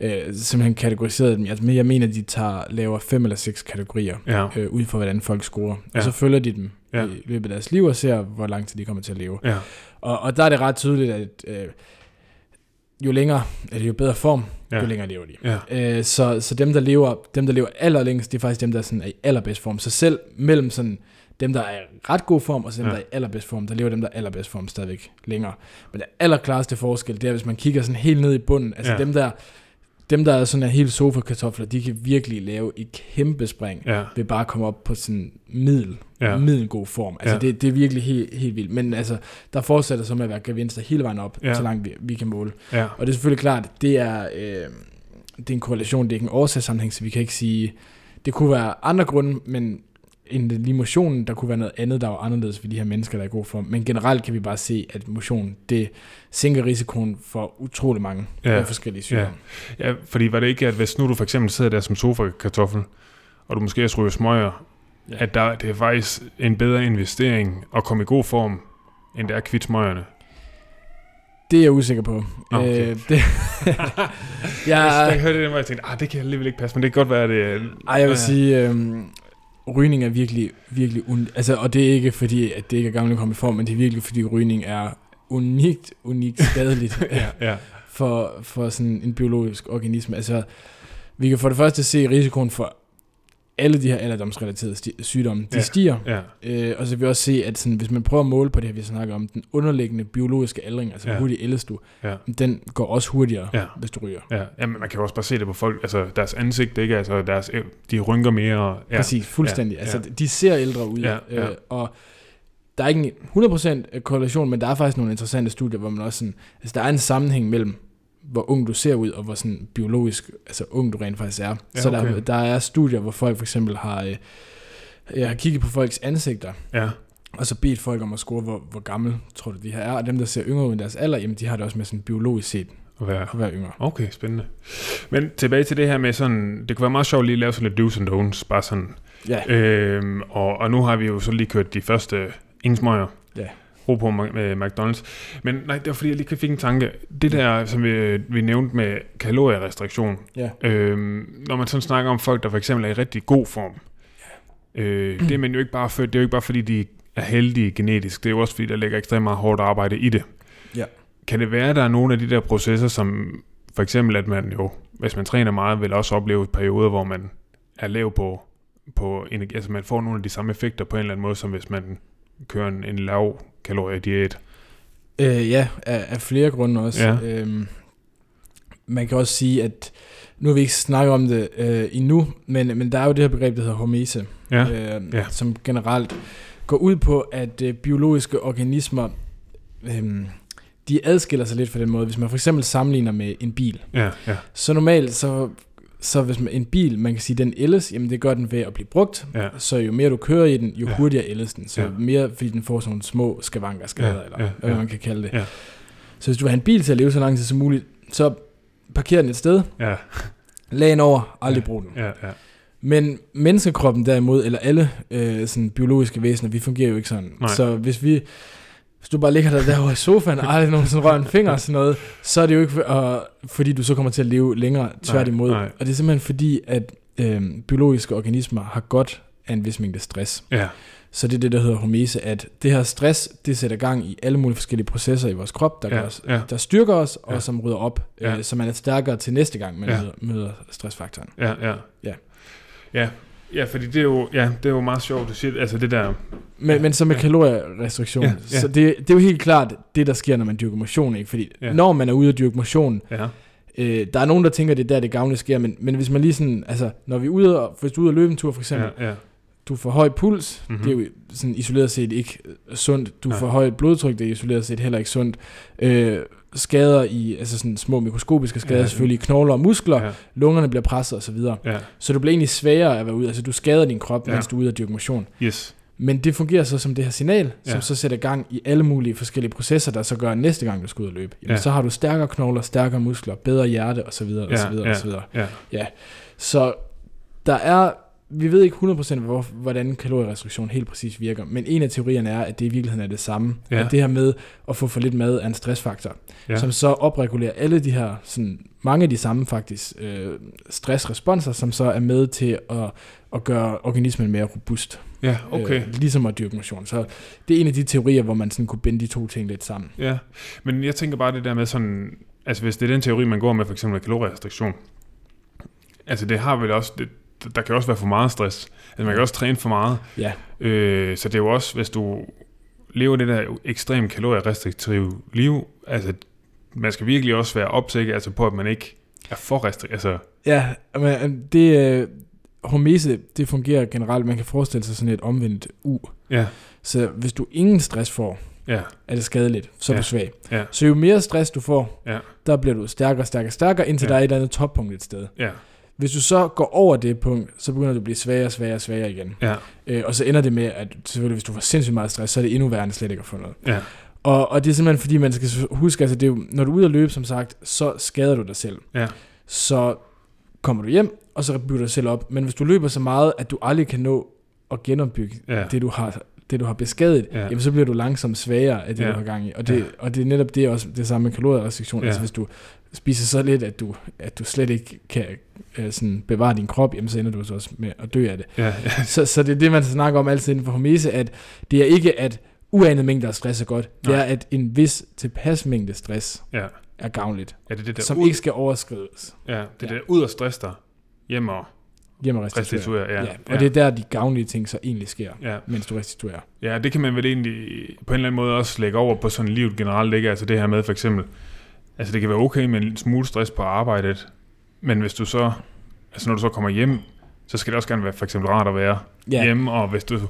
øh, simpelthen kategoriseret dem. Altså, jeg mener, de tager, laver fem eller seks kategorier, ja, øh, ud fra hvordan folk scorer. Ja. Og så følger de dem ja. i løbet af deres liv, og ser, hvor lang tid de kommer til at leve. ja, Og, og der er det ret tydeligt, at øh, jo længere, eller jo bedre form, Ja. jo længere lever de. ja, Øh, så, så dem, der lever, dem, der lever allerlængst, det er faktisk dem, der sådan er i allerbedst form. Så selv mellem sådan dem, der er i ret god form, og så dem, Ja. der er i allerbedst form, der lever dem, der er allerbedst form stadigvæk længere. Men det allerklareste forskel, det er, hvis man kigger sådan helt ned i bunden, altså ja. dem, der, dem, der er sådan er helt sofa-kartofler, de kan virkelig lave et kæmpe spring ja, ved bare at komme op på sådan middel, Ja. middelgod form. Altså Ja. det, det er virkelig helt, helt vildt. Men altså, der fortsætter så med at være gevinster hele vejen op, ja. så langt vi, vi kan måle. ja, Og det er selvfølgelig klart, det er, øh, det er en korrelation, det er ikke en årsagssammenhæng, så vi kan ikke sige, det kunne være andre grunde, men end lige motionen, der kunne være noget andet, der var anderledes for de her mennesker, der er i god form. Men generelt kan vi bare se, at motion, det sænker risikoen for utrolig mange Ja. ja. forskellige sygdomme. Ja, fordi var det ikke, at hvis nu du for eksempel sidder der som sofa-kartoffel, og du måske også ryger smøger, ja. Ja. at der, det er faktisk en bedre investering at komme i god form, end det er kvidt smøgerne. Det er jeg usikker på. Okay. Øh, det, Ja. jeg, Jeg hørte det, hvor jeg tænkte, ah, det kan alligevel ikke passe, men det kan godt være, at det. Ej, jeg vil Ja. sige, øhm, rygning er virkelig, virkelig un... Altså, og det er ikke fordi, at det ikke er gammelt at komme i form, men det er virkelig fordi, rygning er unikt, unikt skadeligt ja, ja, for, for sådan en biologisk organisme. Altså, vi kan for det første se risikoen for alle de her alderdomsrelaterede sti- sygdomme, de Ja. ja. stiger. ja, Øh, og så vil vi også se, at sådan, hvis man prøver at måle på det her, vi snakker om, den underliggende biologiske aldring, altså Ja. ja. hvor hurtigt ældes du, ja. den går også hurtigere, Ja. ja. hvis du ryger. Ja, Jamen, man kan jo også bare se det på folk, altså deres ansigt, ikke? Altså deres, de rynker mere. Og, ja. Præcis, fuldstændig. Ja, Ja, altså, ja. de ser ældre ud, Ja, ja. Øh, og der er ikke en 100% korrelation, men der er faktisk nogle interessante studier, hvor man også sådan, altså der er en sammenhæng mellem, hvor ung du ser ud, og hvor sådan biologisk, altså ung du rent faktisk er. Ja, Så okay. der, der er studier, hvor folk for eksempel har, øh, jeg har kigget på folks ansigter, Ja, og så bedt folk om at score, hvor, hvor gammel tror du de her er, og dem, der ser yngre ud end deres alder, jamen de har det også med sådan biologisk set at være at være yngre. Okay, spændende. Men tilbage til det her med sådan, det kunne være meget sjovt lige at lave sådan lidt do's and don'ts, bare sådan. Ja, Øhm, og, og nu har vi jo så lige kørt de første indsmøger. Ja. Ro på med McDonald's. Men nej, det var fordi, jeg lige fik en tanke. Det der, som vi, vi nævnte med kalorierestriktion. ja, Øhm, når man sådan snakker om folk, der for eksempel er i rigtig god form. Øh, det er man jo ikke bare for, det er jo ikke bare fordi, de er heldige genetisk. Det er jo også fordi, der ligger ekstremt meget hårdt arbejde i det. Ja. Kan det være, at der er nogle af de der processer, som for eksempel, at man jo, hvis man træner meget, vil også opleve perioder, hvor man er lav på, på energi, altså man får nogle af de samme effekter på en eller anden måde, som hvis man kører en, en lav kaloriediæt. Øh, ja, af, af flere grunde også. Ja. Øhm, man kan også sige, at nu har vi ikke snakket om det øh, endnu, men, men der er jo det her begreb, der hedder hormese, Ja, øh, ja. som generelt går ud på, at øh, biologiske organismer, øh, de adskiller sig lidt fra den måde. Hvis man for eksempel sammenligner med en bil, Ja, ja, så normalt, så, så hvis man, en bil, man kan sige, den ældes, jamen det gør den ved at blive brugt. ja. Så jo mere du kører i den, jo Ja. hurtigere ældes den. Så Ja. mere, fordi den får sådan nogle små skavanker, skader, Ja, eller ja, hvad man kan kalde det. Ja. Så hvis du vil have en bil til at leve så lang tid som muligt, så parker den et sted, Ja, lag den over, aldrig Ja. brug den. ja, ja. Men menneskekroppen derimod, eller alle øh, sådan biologiske væsener, vi fungerer jo ikke sådan. Nej. Så hvis vi hvis du bare ligger der derovre i sofaen og aldrig nogensinde rører en finger og sådan noget, så er det jo ikke for, uh, fordi du så kommer til at leve længere, tværtimod. nej. Og det er simpelthen fordi, at øh, biologiske organismer har godt af en vis mængde stress. Ja, Så det er det, der hedder homese, at det her stress, det sætter gang i alle mulige forskellige processer i vores krop, der, Ja, os, ja. der styrker os, og Ja. som rydder op, Ja. øh, så man er stærkere til næste gang, man Ja. møder, møder stressfaktoren. ja, ja. Ja. Ja, ja fordi det er jo, ja, det er jo meget sjovt, du siger, altså det der, Men, Ja. men så med Ja. kalorierestriktion, Ja, ja. så det, det er jo helt klart det, der sker, når man dyrker motion, ikke? Fordi Ja. når man er ude at dyrke motion, ja, øh, der er nogen, der tænker, det er der, det gavnligt sker, men, men hvis man lige sådan, altså, når vi er ude, og, hvis du er ude at løbe en tur, for eksempel, ja, ja, du får høj puls, Mhm. mm-hmm. det er jo sådan isoleret set ikke øh, sundt. Du Nej. får højt blodtryk, det er isoleret set heller ikke sundt. Øh, skader i, altså sådan små mikroskopiske skader, Ja. ja. selvfølgelig i knogler og muskler, ja, lungerne bliver presset osv. ja, Så du bliver egentlig sværere at være ude, altså du skader din krop, Ja. ja. mens du er ude at dyrke motion. yes, Men det fungerer så som det her signal, Ja. som så sætter gang i alle mulige forskellige processer, der så gør, at næste gang du skal ud og løbe, jamen, Ja. så har du stærkere knogler, stærkere muskler, bedre hjerte osv. ja, osv. ja, osv. ja, Så der er, vi ved ikke 100% hvor, hvordan kalorierestriktion helt præcis virker, men en af teorierne er, at det i virkeligheden er det samme. Ja. At det her med at få for lidt mad er en stressfaktor, ja, som så opregulerer alle de her, sådan, mange af de samme faktisk, øh, stressresponser, som så er med til at, at gøre organismen mere robust. ja, okay. Øh, ligesom at dyrke motion. Så det er en af de teorier, hvor man sådan kunne binde de to ting lidt sammen. Ja, men jeg tænker bare det der med sådan, altså hvis det er den teori, man går med, for eksempel kalorierestriktion, altså det har vel også, det, der kan også være for meget stress, altså man kan også træne for meget, Ja, øh, så det er jo også, hvis du lever det der ekstremt kalorierestriktive liv, altså man skal virkelig også være opsikker altså på, at man ikke er for restriktiv, altså, ja men det, øh, hormese, det fungerer generelt, man kan forestille sig sådan et omvendt U. ja, Så hvis du ingen stress får, ja, er det skadeligt, så er Ja. du svag. Ja. Så jo mere stress du får, Ja. der bliver du stærkere, stærkere, stærkere, indtil Ja. der er et eller andet toppunkt et sted. ja, Hvis du så går over det punkt, så begynder du at blive svagere, svagere, svagere igen. ja, Øh, og så ender det med, at selvfølgelig, hvis du får sindssygt meget stress, så er det endnu værre end slet ikke at få noget. ja, Og, og det er simpelthen fordi, man skal huske, altså det er jo, når du er ude at løbe, som sagt, så skader du dig selv. Ja. Så kommer du hjem, og så bygger du dig selv op. Men hvis du løber så meget, at du aldrig kan nå at genopbygge ja, det, du har, det, du har beskadiget, Ja. ja. jamen så bliver du langsomt svagere af det, Ja. du har gang i. Og det, Ja. og det er netop det også det samme med kalorierestriktion. Ja. Ja. Altså hvis du spiser så lidt, at du, at du slet ikke kan øh, sådan bevare din krop, jamen så ender du så også med at dø af det. ja, ja, Så, så det er det, man snakker om altid inden for homese, at det er ikke, at uanet mængder af stress er godt. Det Nej. er, at en vis tilpas mængde stress ja, er gavnligt, ja, det er det der som ud, ikke skal overskrides. ja, det er Ja. det der ud og stress dig, hjem og Hjem og restituere. restituere, ja, Ja, og det er der, de gavnlige ting så egentlig sker, ja, mens du restituerer. Ja, det kan man vel egentlig på en eller anden måde også lægge over på sådan livet generelt, ikke? Altså det her med for eksempel, altså det kan være okay med en smule stress på arbejdet, men hvis du så, altså når du så kommer hjem, så skal det også gerne være for eksempel rart at være ja. Ja, hjemme, og hvis, du,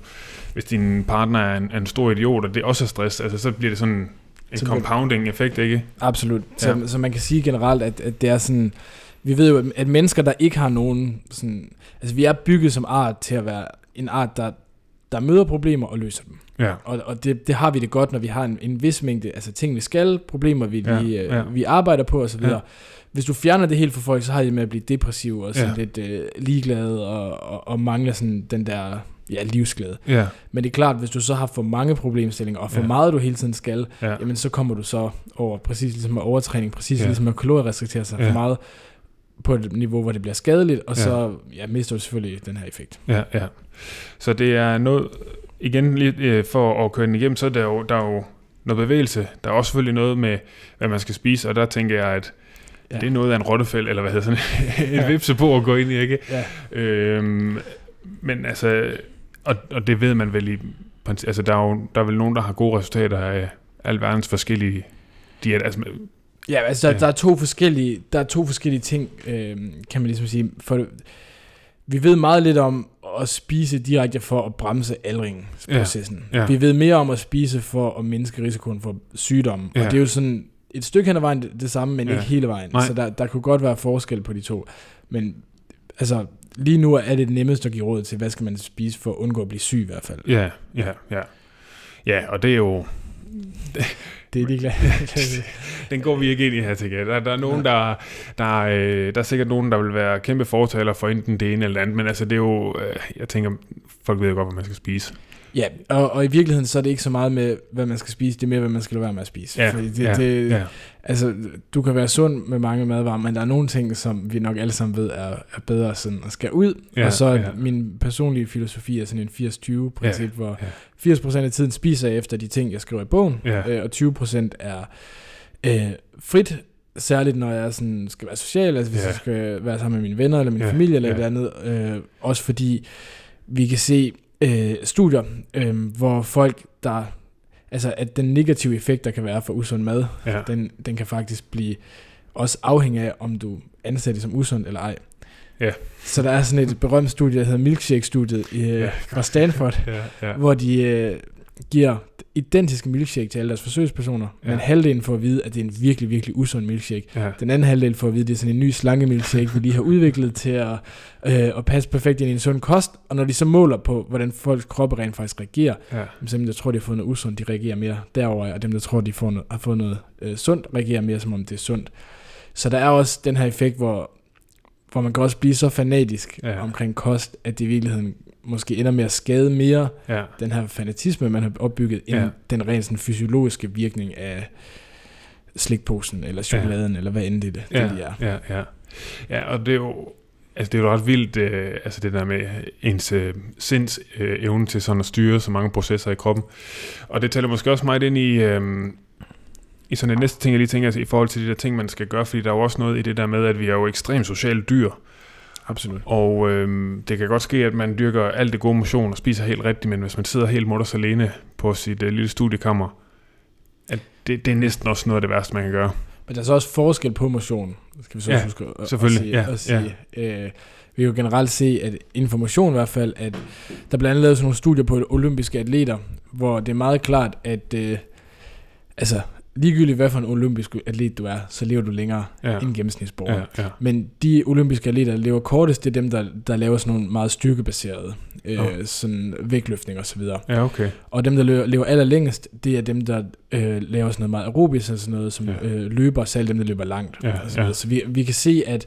hvis din partner er en, en stor idiot, og det også er stress, altså så bliver det sådan en Så- compounding effekt, ikke? absolut. Så, Ja. så man kan sige generelt, at, at det er sådan... Vi ved jo, at mennesker, der ikke har nogen sådan... Altså, vi er bygget som art til at være en art, der, der møder problemer og løser dem. Ja, Og, og det, det har vi det godt, når vi har en, en vis mængde altså ting, vi skal, problemer, vi, Ja, vi, ja. ja. vi arbejder på osv. Ja. Hvis du fjerner det helt fra folk, så har de med at blive depressive og sådan Ja. lidt øh, ligeglade og, og, og mangler sådan den der ja, livsglæde. ja, Men det er klart, hvis du så har for mange problemstillinger og for Ja. meget, du hele tiden skal, ja, jamen så kommer du så over præcis ligesom med overtræning, præcis Ja. ligesom at kalorierestriktere sig ja. for meget på et niveau, hvor det bliver skadeligt, og Ja. så ja, mister du selvfølgelig den her effekt. ja, ja. Så det er noget, igen lige øh, for at køre den igennem, så er der jo, der er jo noget bevægelse. Der er også selvfølgelig noget med, hvad man skal spise, og der tænker jeg, at Ja. Det er noget af en rottefælde, eller hvad hedder sådan en Ja. vipse på at gå ind i, ikke? Ja. Øhm, men altså, og, og det ved man vel i, altså der er jo der er vel nogen, der har gode resultater af alverdens forskellige diæter. Altså, Ja, altså der, Ja. der, er to forskellige, der er to forskellige ting, øh, kan man ligesom sige. For vi ved meget lidt om, at spise direkte for at bremse aldringsprocessen. Ja, ja. Vi ved mere om at spise for at mindske risikoen for sygdomme. Ja. Og det er jo sådan et stykke hen ad vejen det, det samme, men Ja. ikke hele vejen. Nej. Så der, der kunne godt være forskel på de to. Men altså, lige nu er det nemmest at give råd til, hvad skal man spise for at undgå at blive syg i hvert fald. Ja, ja, ja. Ja, og det er jo... Det er de glade. Den går vi ikke ind i her til der, der er nogen, der, der, øh, der er sikkert nogen, der vil være kæmpe fortaler for enten det ene eller andet, men altså det er jo, øh, jeg tænker, folk ved jo godt, hvad man skal spise ja, og, og i virkeligheden så er det ikke så meget med, hvad man skal spise, det er mere, hvad man skal lade være med at spise. Ja, Fordi det, ja, det, ja. Altså, du kan være sund med mange madvarer, men der er nogle ting, som vi nok alle sammen ved er, er bedre sådan at skal ud. Ja, og så ja. min personlige filosofi er sådan en 80-20 princip, ja, hvor ja. 80% af tiden spiser jeg efter de ting, jeg skriver i bogen, Ja. øh, og 20% er øh, frit, særligt når jeg sådan skal være social, altså hvis Ja. jeg skal være sammen med mine venner eller min Ja, familie eller ja. et andet. Øh, også fordi vi kan se øh, studier, øh, hvor folk, der... Altså, at den negative effekt, der kan være for usund mad, Ja. den, den kan faktisk blive også afhængig af, om du anser det som usund eller ej. Ja. Så der er sådan et berømt studie, der hedder Milkshake-studiet øh, Ja. ja. fra Stanford, Ja, ja. hvor de øh, giver identiske milkshake til alle deres forsøgspersoner, Ja. men halvdelen får at vide, at det er en virkelig, virkelig usund milkshake. ja. Den anden halvdel får at vide, at det er sådan en ny slange milkshake, vi lige har udviklet til at, øh, at passe perfekt ind i en sund kost. Og når de så måler på, hvordan folks kroppe rent faktisk reagerer, ja. så dem, der tror, de har fået noget usundt, de reagerer mere derover, og dem, der tror, de får noget, har fået noget øh, sundt, reagerer mere, som om det er sundt. Så der er også den her effekt, hvor, hvor man kan også blive så fanatisk ja. omkring kost, at det i virkeligheden måske ender med at skade mere ja. den her fanatisme, man har opbygget, end Ja. den rent sådan fysiologiske virkning af slikposen, eller chokoladen, ja. eller hvad end det, det, Ja, det lige er. ja, ja. Ja, og det er jo, altså det er jo ret vildt, øh, altså det der med ens øh, sinds øh, evne til sådan at styre så mange processer i kroppen. Og det tæller måske også meget ind i, øh, i sådan det næste ting, jeg lige tænker, altså, i forhold til de der ting, man skal gøre, fordi der er jo også noget i det der med, at vi er jo ekstremt sociale dyr, Absolut. og øh, det kan godt ske, at man dyrker alt det gode motion og spiser helt rigtigt, men hvis man sidder helt mutters alene på sit øh, lille studiekammer, at det, det er næsten også noget af det værste, man kan gøre. Men der er så også forskel på motion, skal vi så Ja, huske at, selvfølgelig. at sige. Ja, at sige. Øh, vi kan jo generelt se, at information i hvert fald, at der blandt andet lavet sådan nogle studier på olympiske atleter, hvor det er meget klart, at øh, altså, ligegyldigt hvad for en olympisk atlet du er, så lever du længere Ja, end gennemsnitsborger. Ja. ja. Men de olympiske atleter, der lever kortest, det er dem, der, der laver sådan nogle meget styrkebaserede, øh, Nå. sådan vægtløftning og så videre. Ja, okay. Og dem, der lever, lever allerlængst, det er dem, der øh, laver sådan noget meget aerobisk, altså sådan noget som Ja. øh, løber, selv dem, der løber langt. Ja, ja. så vi, vi kan se, at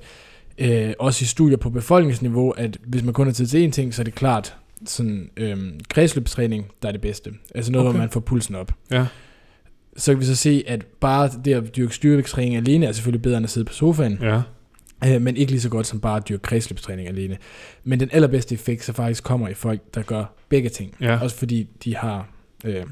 øh, også i studier på befolkningsniveau, at hvis man kun har tid til én ting, så er det klart, sådan øh, kredsløbstræning, der er det bedste. Altså noget. Okay. hvor man får pulsen op. Ja, Så kan vi så se, at bare det at dyrke styrkevægtstræning alene er selvfølgelig bedre end at sidde på sofaen. ja, Øh, men ikke lige så godt som bare at dyrke kredsløbstræning alene. Men den allerbedste effekt så faktisk kommer i folk, der gør begge ting. ja. Også fordi de har øh,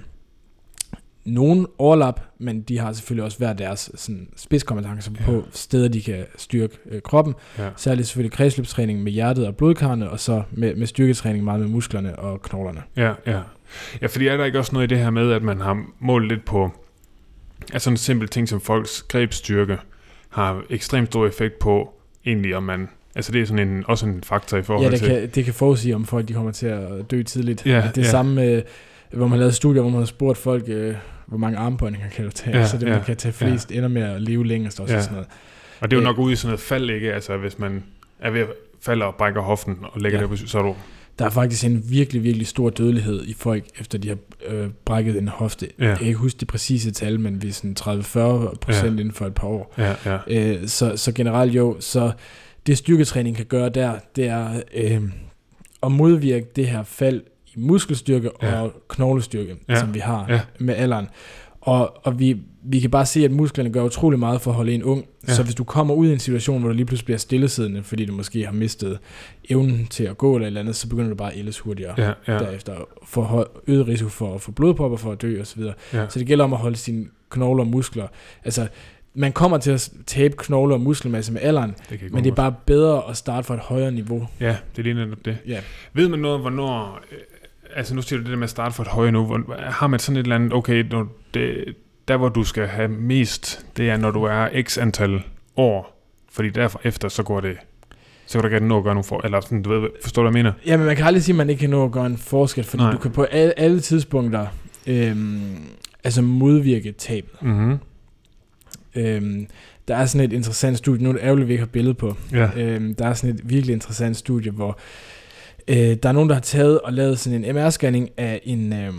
nogen overlap, men de har selvfølgelig også hver deres sådan, spidskompetencer Ja. på steder, de kan styrke øh, kroppen. ja. Særligt selvfølgelig kredsløbstræning med hjertet og blodkarrene, og så med, med styrketræning meget med musklerne og knoglerne. Ja, ja. Ja, fordi er der ikke også noget i det her med, at man har målt lidt på, at sådan en simpel ting som folks grebsstyrke har ekstremt stor effekt på, egentlig om man, altså det er sådan en, også en faktor i forhold Ja, det til, kan, det kan forudsige, om folk de kommer til at dø tidligt. Ja, det er ja. samme med, hvor man lavet studier, hvor man har spurgt folk, øh, hvor mange armbøjninger kan du tage. Ja, Ja, så det, man ja, kan tage flest, ja. ender med at leve længst også. Ja. Og sådan noget. og det er jo øh, nok ude i sådan noget fald, ikke? Altså hvis man er ved at falde og brækker hoften og lægger Ja. det på, så er du, Der er faktisk en virkelig, virkelig stor dødelighed i folk, efter de har øh, brækket en hofte. Ja. Jeg kan ikke huske det præcise tal, men vi er sådan 30-40 procent Ja. inden for et par år. ja, ja, Øh, så, så generelt jo, så det styrketræning kan gøre der, det er øh, at modvirke det her fald i muskelstyrke Ja. og knoglestyrke, Ja. som vi har Ja. med alderen. Og, og vi, vi kan bare se, at musklerne gør utrolig meget for at holde en ung. Ja. Så hvis du kommer ud i en situation, hvor du lige pludselig bliver stillesiddende, fordi du måske har mistet evnen til at gå eller et eller andet, så begynder du bare at ældes hurtigere ja, ja, derefter. For øget risiko for at få blodpropper, for at dø osv. ja. Så det gælder om at holde sine knogler og muskler. Altså, man kommer til at tabe knogler og muskelmasse med alderen, Det men det er bare bedre at starte fra et højere niveau. Ja, det er lige netop det. Ja. Ved man noget, hvornår... Øh, altså nu siger du det der med at starte for et højere. Hvor, har man sådan et eller andet... Okay, når det, der hvor du skal have mest, det er når du er x antal år. Fordi derfor efter, så går det så kan du ikke nå at gøre nogen for, eller sådan, du ved, forstår du, hvad jeg mener? Ja, men man kan aldrig sige, at man ikke kan nå at gøre en forskel, fordi Nej. Du kan på alle, alle tidspunkter øhm, altså modvirke tabet. Mhm. Øhm, der er sådan et interessant studie, nu er det ærgerligt, vi ikke har billede på. Ja. Øhm, der er sådan et virkelig interessant studie, hvor øh, der er nogen, der har taget og lavet sådan en MR-scanning af, en, øh,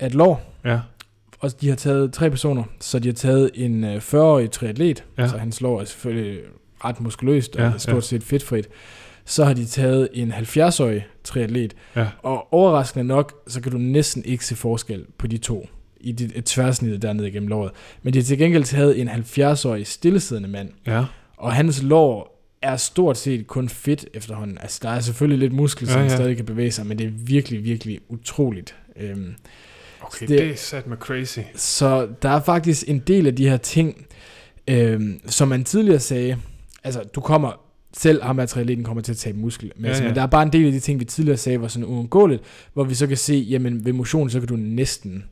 af et lår, Ja. Og de har taget tre personer, så de har taget en øh, 40-årig triatlet, Ja. så hans lår er selvfølgelig ret muskuløst og Ja, stort ja. set fedtfrit. Så har de taget en 70-årig triatlet, Ja. og overraskende nok, så kan du næsten ikke se forskel på de to i dit, et tværsnit dernede gennem låret. Men de har til gengæld taget en 70-årig stillesiddende mand, Ja. og hans lår er stort set kun fedt efterhånden. Altså, der er selvfølgelig lidt muskel, som ja. ja. stadig kan bevæge sig, men det er virkelig, virkelig utroligt. Øhm, Okay, Det- det, er sat med crazy. så der er faktisk en del af de her ting, øhm, som man tidligere sagde, altså du kommer, selv ham atleten kommer til at tabe muskel, men, Ja, altså, ja. men der er bare en del af de ting, vi tidligere sagde, var sådan uundgåeligt, hvor vi så kan se, jamen ved motion, så kan du næsten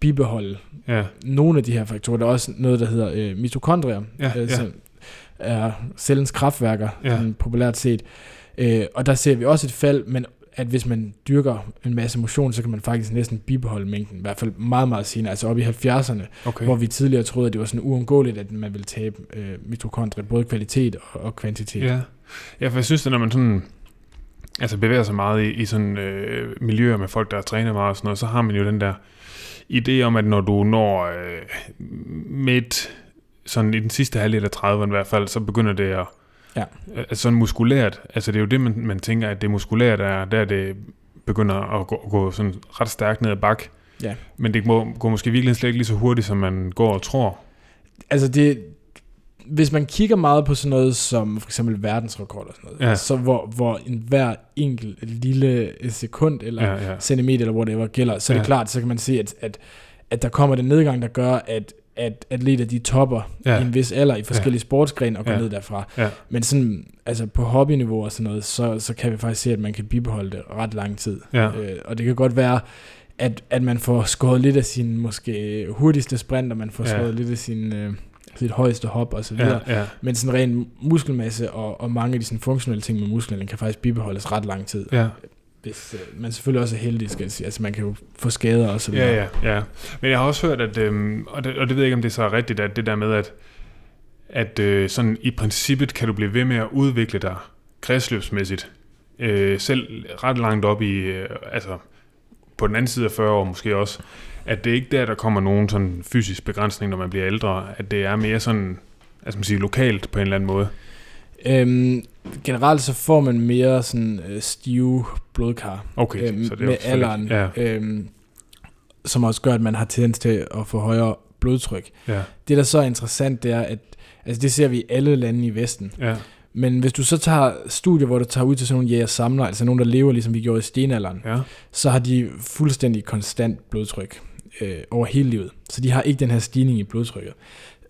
bibeholde Ja. nogle af de her faktorer. Der er også noget, der hedder øh, mitokondrier, Ja, øh, ja. er cellens kraftværker, Ja. ja. populært set. Øh, og der ser vi også et fald, men at hvis man dyrker en masse motion, så kan man faktisk næsten bibeholde mængden, i hvert fald meget, meget senere, altså op i 70'erne, Okay. hvor vi tidligere troede, at det var sådan uundgåeligt, at man ville tabe øh, mitokondrier, både kvalitet og, og kvantitet. Ja. ja, for jeg synes, at når man sådan altså bevæger sig meget i, i sådan øh, miljøer med folk, der træner meget og sådan noget, så har man jo den der idé om, at når du når øh, midt, sådan i den sidste halvdel af 30'erne i hvert fald, så begynder det at Ja. altså sådan muskulært, altså det er jo det, man, man tænker, at det muskulært er, der det begynder at gå, gå sådan ret stærkt ned ad bak. Ja. Men det må, går måske virkelig slet ikke lige så hurtigt, som man går og tror. Altså det, hvis man kigger meget på sådan noget som for eksempel verdensrekord og sådan noget, Ja. så hvor, hvor en hver enkelt lille sekund eller Ja, ja. centimeter eller whatever gælder, så er det Ja. klart, så kan man se, at, at, at der kommer den nedgang, der gør, at, at atleter de topper Ja. i en vis alder i forskellige ja. sportsgrene og går Ja. ned derfra. Ja. Men sådan, altså på hobbyniveau og sådan noget, så, så kan vi faktisk se, at man kan bibeholde det ret lang tid. Ja. Øh, og det kan godt være, at, at man får skåret lidt af sin måske hurtigste sprint, og man får ja. skåret lidt af sin, øh, sit højeste hop og så videre. Ja, ja, Men sådan ren muskelmasse og, og mange af de sådan funktionelle ting med musklerne kan faktisk bibeholdes ret lang tid. ja. Hvis øh, man selvfølgelig også er heldig, skal jeg sige. Altså man kan jo få skader og så videre. Ja, ja, ja. Men jeg har også hørt, at, øhm, og, det, og det ved jeg ikke, om det så er rigtigt, at det der med, at, at øh, sådan i princippet kan du blive ved med at udvikle dig kredsløbsmæssigt, øh, selv ret langt op i, øh, altså på den anden side af 40 år måske også, at det ikke der, der kommer nogen sådan fysisk begrænsning, når man bliver ældre, at det er mere sådan, altså man siger, lokalt på en eller anden måde. Øhm, generelt så får man mere sådan øh, stive blodkar Okay, øhm, så det er med alderen, Ja, øhm, som også gør, at man har tendens til at få højere blodtryk. ja, Det, der så er interessant, det er, at altså det ser vi i alle lande i Vesten. ja, Men hvis du så tager studier, hvor du tager ud til sådan nogle jæger samler, altså nogen, der lever ligesom vi gjorde i stenalderen, ja, så har de fuldstændig konstant blodtryk øh, over hele livet. Så de har ikke den her stigning i blodtrykket.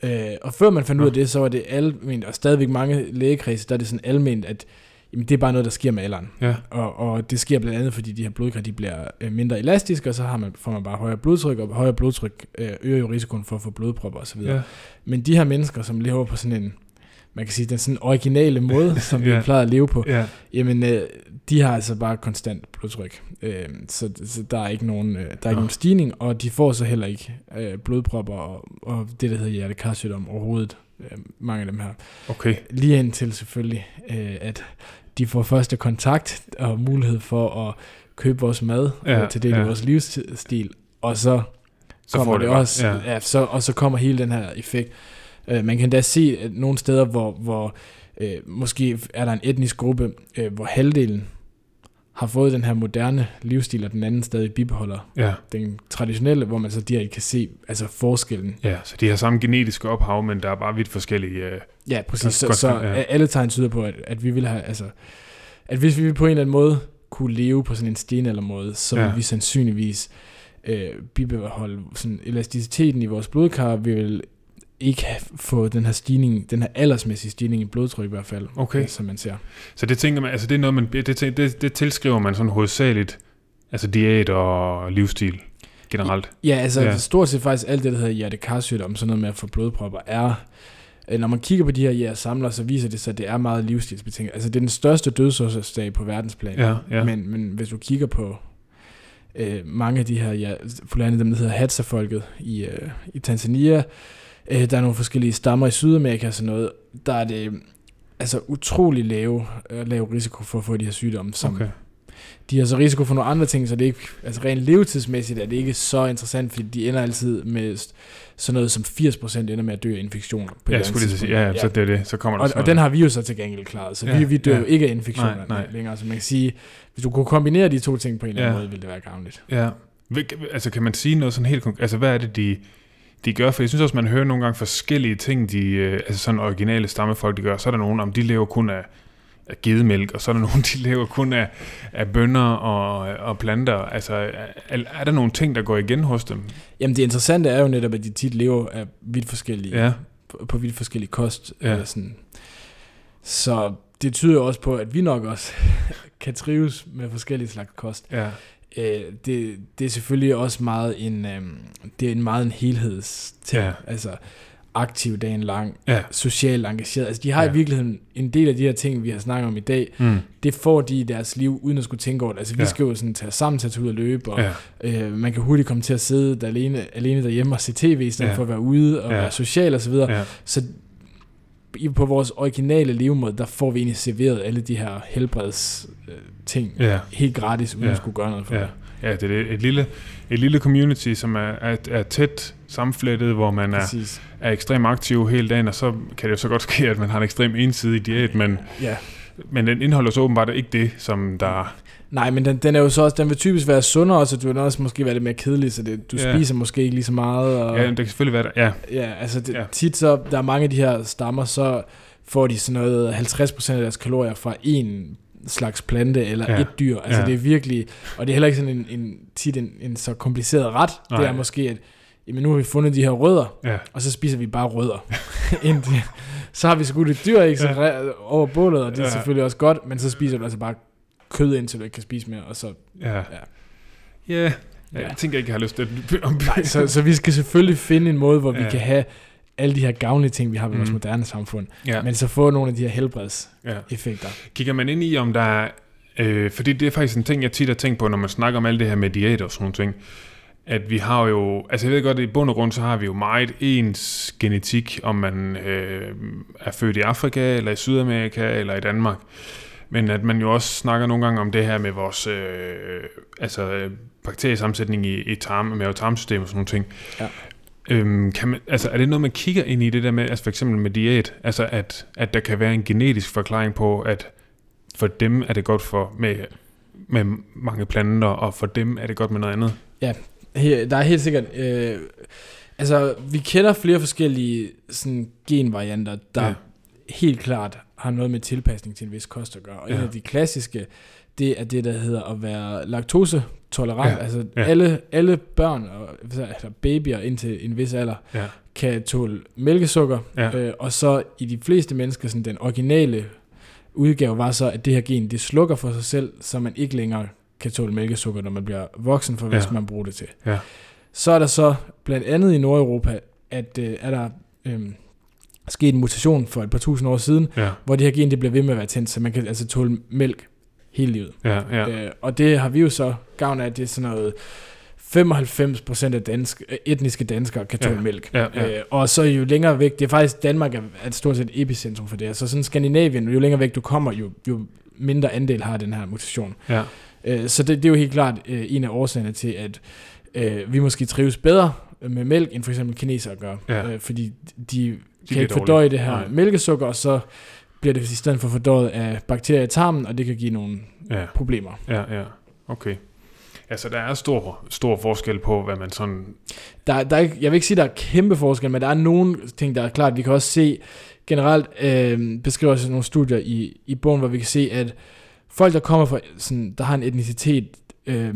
Øh, og før man fandt ud af det, så var det alment, og stadigvæk mange lægekredse, der er det sådan alment, at jamen, det er bare noget, der sker med alderen. ja, Og, og det sker blandt andet, fordi de her blodkar de bliver øh, mindre elastiske, og så har man, får man bare højere blodtryk, og højere blodtryk øh, øger jo risikoen for at få blodpropper osv. ja, Men de her mennesker, som lever på sådan en, man kan sige, den sådan originale måde, som vi Ja. plejer at leve på, ja, jamen, øh, de har altså bare konstant blodtryk. Øh, så, så der er ikke nogen, øh, der er ikke Nå. nogen stigning, og de får så heller ikke øh, blodpropper og, og det, der hedder hjertekarsygdom overhovedet. Øh, mange af dem her. okay, Lige indtil selvfølgelig, øh, at de får første kontakt og mulighed for at købe vores mad Ja, ja, til det ja. ja. vores livsstil, og så så kommer det bare- også, ja. Ja, så, og så kommer hele den her effekt. Uh, man kan da se at nogle steder, hvor, hvor uh, måske er der en etnisk gruppe, uh, hvor halvdelen har fået den her moderne livsstil, og den anden stadig bibeholder ja, den traditionelle, hvor man så direkte kan se altså forskellen. ja, så de har samme genetiske ophav, men der er bare vidt forskellige... Øh, Ja, præcis. Så, så ja. alle tegn tyder på, at, at vi vil have, altså, at hvis vi på en eller anden måde kunne leve på sådan en stenaldermåde, så Ja. vil vi sandsynligvis øh, bibeholde sådan elasticiteten i vores blodkar. Vi vil ikke have, få den her stigning, den her aldersmæssige stigning i blodtryk i hvert fald, Okay. øh, som man ser. Så det tænker man, altså det er noget, man, det, det, det, tilskriver man sådan hovedsageligt, altså diæt og livsstil generelt. Ja, altså Ja. stort set faktisk alt det, der hedder hjertekarsygdom, sådan noget med at få blodpropper, er øh, når man kigger på de her ja, samler, så viser det sig, at det er meget livsstilsbetinget. Altså det er den største dødsårsagsdag på verdensplan. Ja, ja. Men, men hvis du kigger på øh, mange af de her, ja, for dem der hedder Hadza-folket i, øh, i Tanzania, øh, der er nogle forskellige stammer i Sydamerika og sådan noget, der er det altså utrolig lave, øh, lav risiko for at få de her sygdomme, som Okay. de har så risiko for nogle andre ting, så det er ikke, altså rent levetidsmæssigt er det ikke så interessant, fordi de ender altid med sådan noget som 80% ender med at dø af infektioner. På Ja, jeg skulle lige sige, ja, ja, så det er det. Så kommer der og, og den har vi jo så til gengæld klaret, så Ja, vi, vi dør ja. jo ikke af infektioner Nej, nej. længere. Så man kan sige, hvis du kunne kombinere de to ting på en eller anden Ja. måde, ville det være gavnligt. Ja. Altså, kan man sige noget sådan helt konkret? Altså, hvad er det, de, de gør? For jeg synes også, man hører nogle gange forskellige ting, de, øh, altså sådan originale stammefolk, de gør. Så er der nogen, om de lever kun af, af gedemælk, og så er der nogen, de lever kun af, af bønner og, og planter. Altså, er, er der nogle ting, der går igen hos dem? Jamen det interessante er jo netop, at de tit lever af vidt forskellige, Ja, på, på vidt forskellige kost. Ja. Eller sådan. Så det tyder jo også på, at vi nok også kan trives med forskellige slags kost. ja, Øh, det, det er selvfølgelig også meget en, øh, det er en meget en helhedsting. Ja. Altså aktiv dagen lang, ja. socialt engageret. Altså de har ja. I virkeligheden en del af de her ting, vi har snakket om i dag, Mm. det får de i deres liv, uden at skulle tænke over det. Altså vi Ja. skal jo sådan tage sammen tage ud og løbe, og ja. øh, man kan hurtigt komme til at sidde der alene, alene derhjemme og se tv, i stedet Ja. for at være ude og Ja. være social og så videre. ja. Så på vores originale levemåde, der får vi egentlig serveret alle de her helbreds øh, ting ja. helt gratis, uden Ja. at skulle gøre noget for Ja, det. ja det er et lille, et lille community, som er, er, er tæt sammenflettet, hvor man er, er ekstremt aktiv hele dagen, og så kan det jo så godt ske, at man har en ekstrem ensidig diæt, men, Ja. men den indeholder så åbenbart ikke det, som der... Nej, men den, den er jo så også, den vil typisk være sundere, så du vil også måske være lidt mere kedelig, så det, du Ja. spiser måske ikke lige så meget. Og, Ja, det kan selvfølgelig være der. Ja, Ja, altså det, Ja. tit så, der er mange af de her stammer, så får de sådan noget 50% af deres kalorier fra en slags plante eller Ja. et dyr. Altså Ja. det er virkelig, og det er heller ikke sådan en, en tit en, en så kompliceret ret. Nej. Det er måske, at jamen nu har vi fundet de her rødder, ja, og så spiser vi bare rødder. Så har vi skudt et dyr ikke, så Ja. over bålet, og det er Ja. selvfølgelig også godt, men så spiser du altså bare kød, indtil du ikke kan spise mere, og så ja. Ja. Ja, ja. Jeg tænker ikke, jeg har lyst til at... Nej, så, så vi skal selvfølgelig finde en måde, hvor vi Ja. kan have alle de her gavnlige ting, vi har ved vores Mhm. moderne samfund, ja, men så få nogle af de her helbredseffekter. ja. Kigger man ind i, om der er... Øh, fordi det er faktisk en ting, jeg tit har tænkt på, når man snakker om alt det her med diæt og sådan nogle ting. At vi har jo... Altså jeg ved godt, at i bund og grund, så har vi jo meget ens genetik, om man øh, er født i Afrika, eller i Sydamerika, eller i Danmark. Men at man jo også snakker nogle gange om det her med vores øh, altså, øh, bakteriesammensætning i, i tarm, mavetarmsystem og sådan nogle ting. Ja. Øhm, kan man, altså, er det noget, man kigger ind i det der med, altså for eksempel med diæt, altså at, at der kan være en genetisk forklaring på, at for dem er det godt for med, med mange planter, og for dem er det godt med noget andet? Her, der er helt sikkert... Øh, altså, vi kender flere forskellige sådan, genvarianter, der Ja. ja. helt klart har noget med tilpasning til en vis kost at gøre. Og ja. en af de klassiske, det er det, der hedder at være laktosetolerant. Ja. Altså, Ja. alle, alle børn, og, altså babyer indtil en vis alder, Ja. kan tåle mælkesukker, Ja. øh, og så i de fleste mennesker, sådan den originale udgave var så, at det her gen, det slukker for sig selv, så man ikke længere kan tåle mælkesukker, når man bliver voksen, for hvad Ja. man bruge det til. Ja. Så er der så blandt andet i Nordeuropa, at øh, er der øh, sket en mutation for et par tusind år siden, Ja, hvor det her gen det bliver ved med at være tændt, så man kan altså tåle mælk hele livet. ja, ja. Øh, og det har vi jo så gavn af, at det er sådan noget 95% af dansk, øh, etniske danskere kan tåle Ja. mælk. Ja, ja. Øh, og så jo længere væk, det er faktisk Danmark er, er et stort set epicentrum for det. Så sådan Skandinavien, jo længere væk du kommer, jo, jo mindre andel har den her mutation. ja. Øh, så det, det er jo helt klart øh, en af årsagerne til, at øh, vi måske trives bedre med mælk, end for eksempel kinesere gør. Ja. Øh, fordi de, kan ikke fordøje det her Nej. mælkesukker, og så bliver det i stedet for fordøjet af bakterier i tarmen, og det kan give nogle ja. problemer. Ja, ja. Okay. Altså, der er stor, stor forskel på, hvad man sådan... Der, der er jeg vil ikke sige, der er kæmpe forskel, men der er nogle ting, der er klart. Vi kan også se, generelt øh, beskriver sig nogle studier i, i bogen, hvor vi kan se, at folk, der kommer fra, sådan, der har en etnicitet, øh,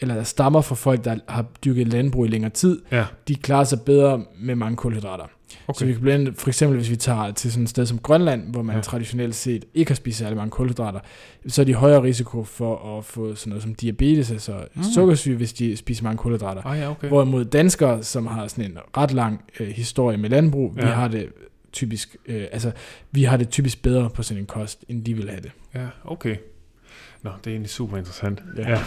eller der stammer fra folk, der har dyrket landbrug i længere tid, Ja, de klarer sig bedre med mange kulhydrater. Okay. Så vi kan blandt andet, for eksempel hvis vi tager til sådan et sted som Grønland, hvor man Ja. traditionelt set ikke har spist særlig mange kulhydrater, så er de højere risiko for at få sådan noget som diabetes, altså Mm. sukkersyge, hvis de spiser mange kulhydrater. Ah, ja, okay. Hvorimod danskere, som har sådan en ret lang øh, historie med landbrug, ja. vi har det typisk, øh, altså vi har det typisk bedre på sådan en kost, end de vil have det. Ja, okay. Nå, det er egentlig super interessant. Ja. Ja.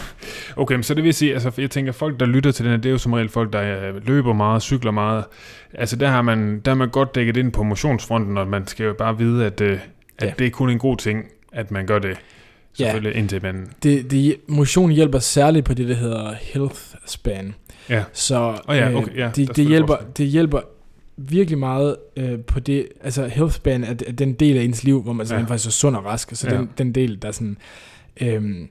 Okay, men så det vil sige, altså jeg tænker, folk der lytter til den her, det er jo som regel folk, der øh, løber meget, cykler meget. Altså der har man, der har man godt dækket ind på motionsfronten, og man skal jo bare vide, at, øh, at Ja. det er kun en god ting, at man gør det. Ja. Selvfølgelig indtil man... Det, det, motion hjælper særligt på det, der hedder health span. Ja. Så Åh ja, okay, ja, det, det, hjælper, det hjælper virkelig meget øh, på det, altså health span er, er den del af ens liv, hvor man Ja. ja. faktisk er sund og rask, så Ja. den, den del, der er sådan, øhm,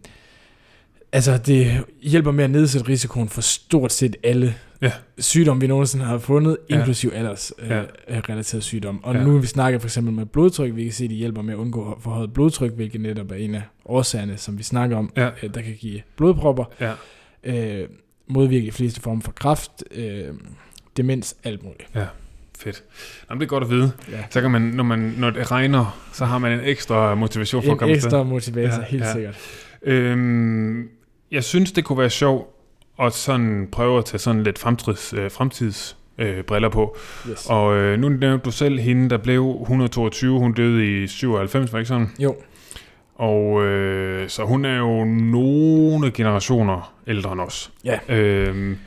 altså det hjælper med at nedsætte risikoen for stort set alle Ja. sygdomme, vi nogensinde har fundet, Ja. inklusiv alders øh, Ja. ja. relateret sygdom. Og Ja. ja. nu vi snakker for eksempel med blodtryk, vi kan se, at det hjælper med at undgå forhøjet blodtryk, hvilket netop er en af årsagerne, som vi snakker om, Ja. øh, der kan give blodpropper, Ja. øh, modvirke de fleste former for kræft, øh, demens, alt muligt. Fedt. Jamen, det er godt at vide. Ja. Så kan man, når, man, når det regner, så har man en ekstra motivation for at En komme ekstra motivator, Ja, helt ja. sikkert. Øhm, jeg synes, det kunne være sjovt at sådan prøve at tage sådan lidt fremtids, øh, fremtids øh, briller på. Yes. Og øh, nu nævnte du selv hende, der blev 122. Hun døde i 97, var ikke sådan? Jo, Og øh, så hun er jo nogle generationer ældre end os. Ja. Øhm,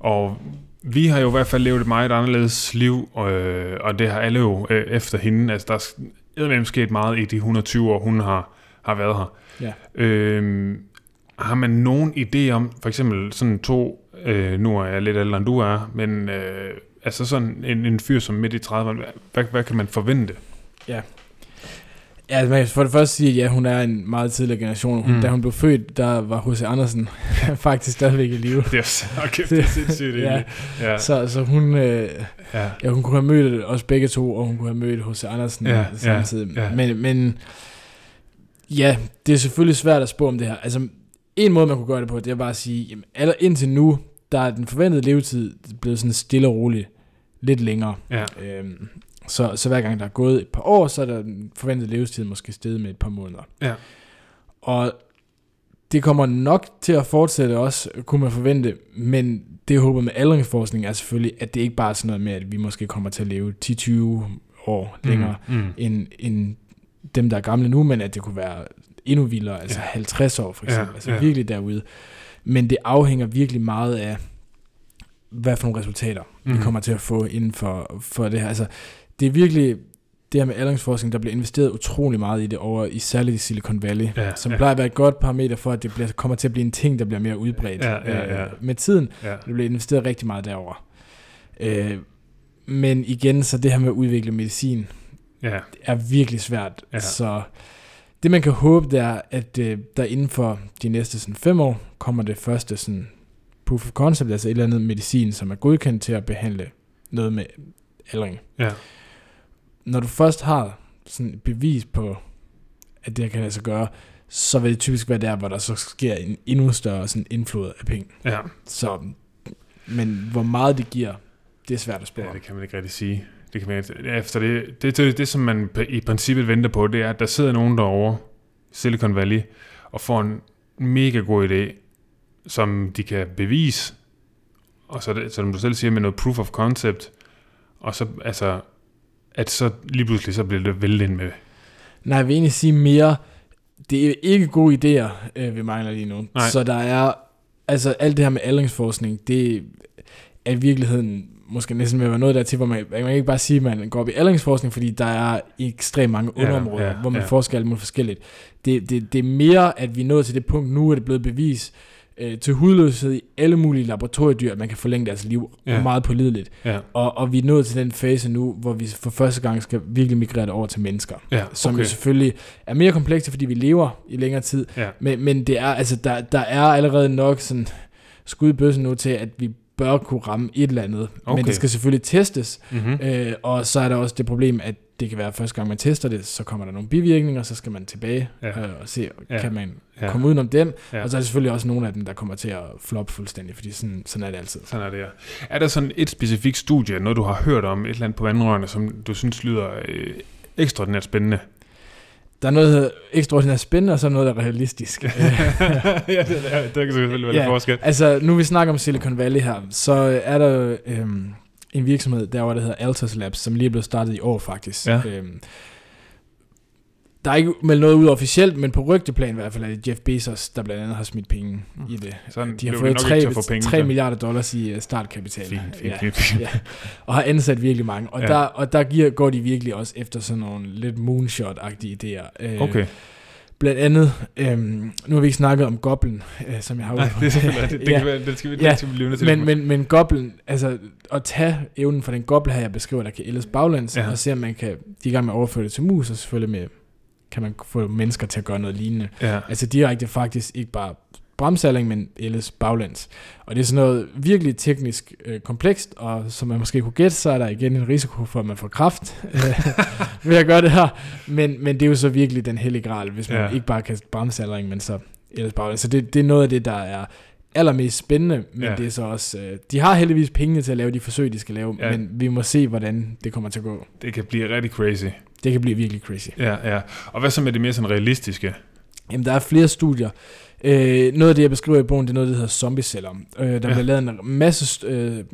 og vi har jo i hvert fald levet et meget anderledes liv, øh, og det har alle jo øh, efter hende. Altså, der er eddermame sket meget i de 120 år, hun har, har været her. Ja. Øhm, har man nogen idé om, for eksempel sådan to, øh, nu er jeg lidt ældre end du er, men øh, altså sådan en, en fyr som midt i 30'erne, hvad, hvad kan man forvente? Ja, altså, man kan for det første sige, at ja, hun er en meget tidligere generation. Hun, Mm. Da hun blev født, der var H.C. Andersen faktisk stadigvæk i live. Det er, okay, det er sindssygt Ja. Ja, Så, så hun, øh, ja. ja, hun kunne have mødt os begge to, og hun kunne have mødt H.C. Andersen Ja, ja, samtidig. ja, ja. Men, men ja, det er selvfølgelig svært at spå om det her. Altså, en måde, man kunne gøre det på, det er bare at sige, jamen, aller indtil nu, der er den forventede levetid blevet sådan stille og roligt lidt længere. ja. Øhm, så, så hver gang der er gået et par år, så er der den forventede levetid måske steget med et par måneder. Ja. Og det kommer nok til at fortsætte også, kunne man forvente, men det jeg håber med aldringsforskning er selvfølgelig, at det ikke bare er sådan noget med, at vi måske kommer til at leve 10-20 år længere Mm, mm. end, end dem, der er gamle nu, men at det kunne være endnu vildere, altså Ja. ja. 50 år for eksempel, Ja, altså ja. virkelig derude. Men det afhænger virkelig meget af, hvad for nogle resultater mm. vi kommer til at få inden for, for det her. Altså, det er virkelig det her med aldringsforskning, der bliver investeret utrolig meget i det over, i særligt i Silicon Valley, Ja, som ja. plejer at være et godt parameter for, at det bliver, kommer til at blive en ting, der bliver mere udbredt Ja, ja, ja. Øh, med tiden. Ja. Der bliver investeret rigtig meget derover. Øh, men igen, så det her med at udvikle medicin, ja. er virkelig svært. Ja. Ja. Så det man kan håbe, det er, at øh, der inden for de næste sådan, fem år, kommer det første sådan, proof of concept, altså et eller andet medicin, som er godkendt til at behandle noget med aldring. Ja. Når du først har sådan et bevis på, at det her kan lade sig gøre, så vil det typisk være der, hvor der så sker en endnu større sådan indflod af penge. Ja. Så, men hvor meget det giver, det er svært at spørge. ja, det kan man ikke rigtig sige. Det kan man ikke. Efter det, det, det, det, som man i princippet venter på, det er, at der sidder nogen derovre, Silicon Valley, og får en mega god idé, som de kan bevise, og så, det, som du selv siger, med noget proof of concept, og så, altså, at så lige pludselig, så bliver det væltet ind med. Nej, jeg vil egentlig sige mere, det er ikke gode idéer, øh, vi mangler lige nu. Nej. Så der er, altså alt det her med aldringsforskning, det er i virkeligheden måske næsten ved at være noget der til, hvor man, man kan ikke bare sige, at man går op i aldringsforskning, fordi der er ekstremt mange Ja, underområder, ja, hvor man ja. forsker alt muligt forskelligt. Det, det, det er mere, at vi er nået til det punkt, nu er det blevet bevis øh, til hudløshed i alle mulige laboratoriedyr, at man kan forlænge deres liv Ja. meget pålideligt. Ja, Og, og vi er nået til den fase nu, hvor vi for første gang skal virkelig migrere det over til mennesker ja som okay. jo selvfølgelig er mere komplekse, fordi vi lever i længere tid. Ja. Men, men det er, altså, der, der er allerede nok sådan skud i bøssen nu til, at vi bør kunne ramme et eller andet. Okay. Men det skal selvfølgelig testes, Mm-hmm. øh, og så er der også det problem, at det kan være, at første gang man tester det, så kommer der nogle bivirkninger, så skal man tilbage Ja. øh, og se, Ja. kan man Ja. komme udenom dem. Ja. Og så er der selvfølgelig også nogle af dem, der kommer til at floppe fuldstændig, fordi sådan, sådan er det altid. Sådan er det, ja. Er der sådan et specifikt studie, noget du har hørt om, et eller andet på vandrørene, som du synes lyder øh, ekstraordinært spændende? Der er noget ekstraordinært spændende, og så er noget, der er realistisk. ja, det, er, det kan selvfølgelig være Ja. forskel. Altså, nu vi snakker om Silicon Valley her, så er der øhm, en virksomhed derovre, der hedder Altos Labs, som lige er blevet startet i år faktisk. Ja. Øhm, der er ikke meldt noget ud officielt, men på rygteplan i hvert fald er det Jeff Bezos, der blandt andet har smidt penge i det. Sådan De har fået det nok 3, ikke til at få penge 3 til. milliarder dollars i øh, startkapital. Fint, fint, ja, fint, fint. ja. Og har ansat virkelig mange. Og, Ja. der, og der giver, går de virkelig også efter sådan nogle lidt moonshot-agtige idéer. Øh, Okay. Blandt andet, øhm, nu har vi ikke snakket om Goblin, øh, som jeg har Nej, det er selvfølgelig rigtigt. Det, Ja. kan være, det skal vi, Ja, det skal vi blive nødt til. men, men, men Goblin, altså at tage evnen fra den Goblin her, jeg beskriver, der kan ældes baglæns, Ja. og se om man kan, de i gang med at overføre det til mus, og selvfølgelig med, kan man få mennesker til at gøre noget lignende. ja. Altså direkte faktisk ikke bare bremsaling, men ellers baglæns. Og det er sådan noget virkelig teknisk øh, komplekst, og som man måske kunne gætte, så er der igen en risiko for, at man får kraft øh, ved at gøre det her. Men, men det er jo så virkelig den hellige gral, hvis man Ja. ikke bare kan bremsaling, men så ellers baglæns. Så det, det er noget af det, der er allermest spændende, men Ja. det er så også... Øh, de har heldigvis pengene til at lave de forsøg, de skal lave, ja. men vi må se, hvordan det kommer til at gå. Det kan blive rigtig crazy. Det kan blive virkelig crazy. Ja, ja. Og hvad så med det mere sådan realistiske? Jamen, der er flere studier. Øh, noget af det, jeg beskriver i bogen, det er noget, der hedder zombieceller. Øh, der Ja. ja. bliver lavet en masse øh,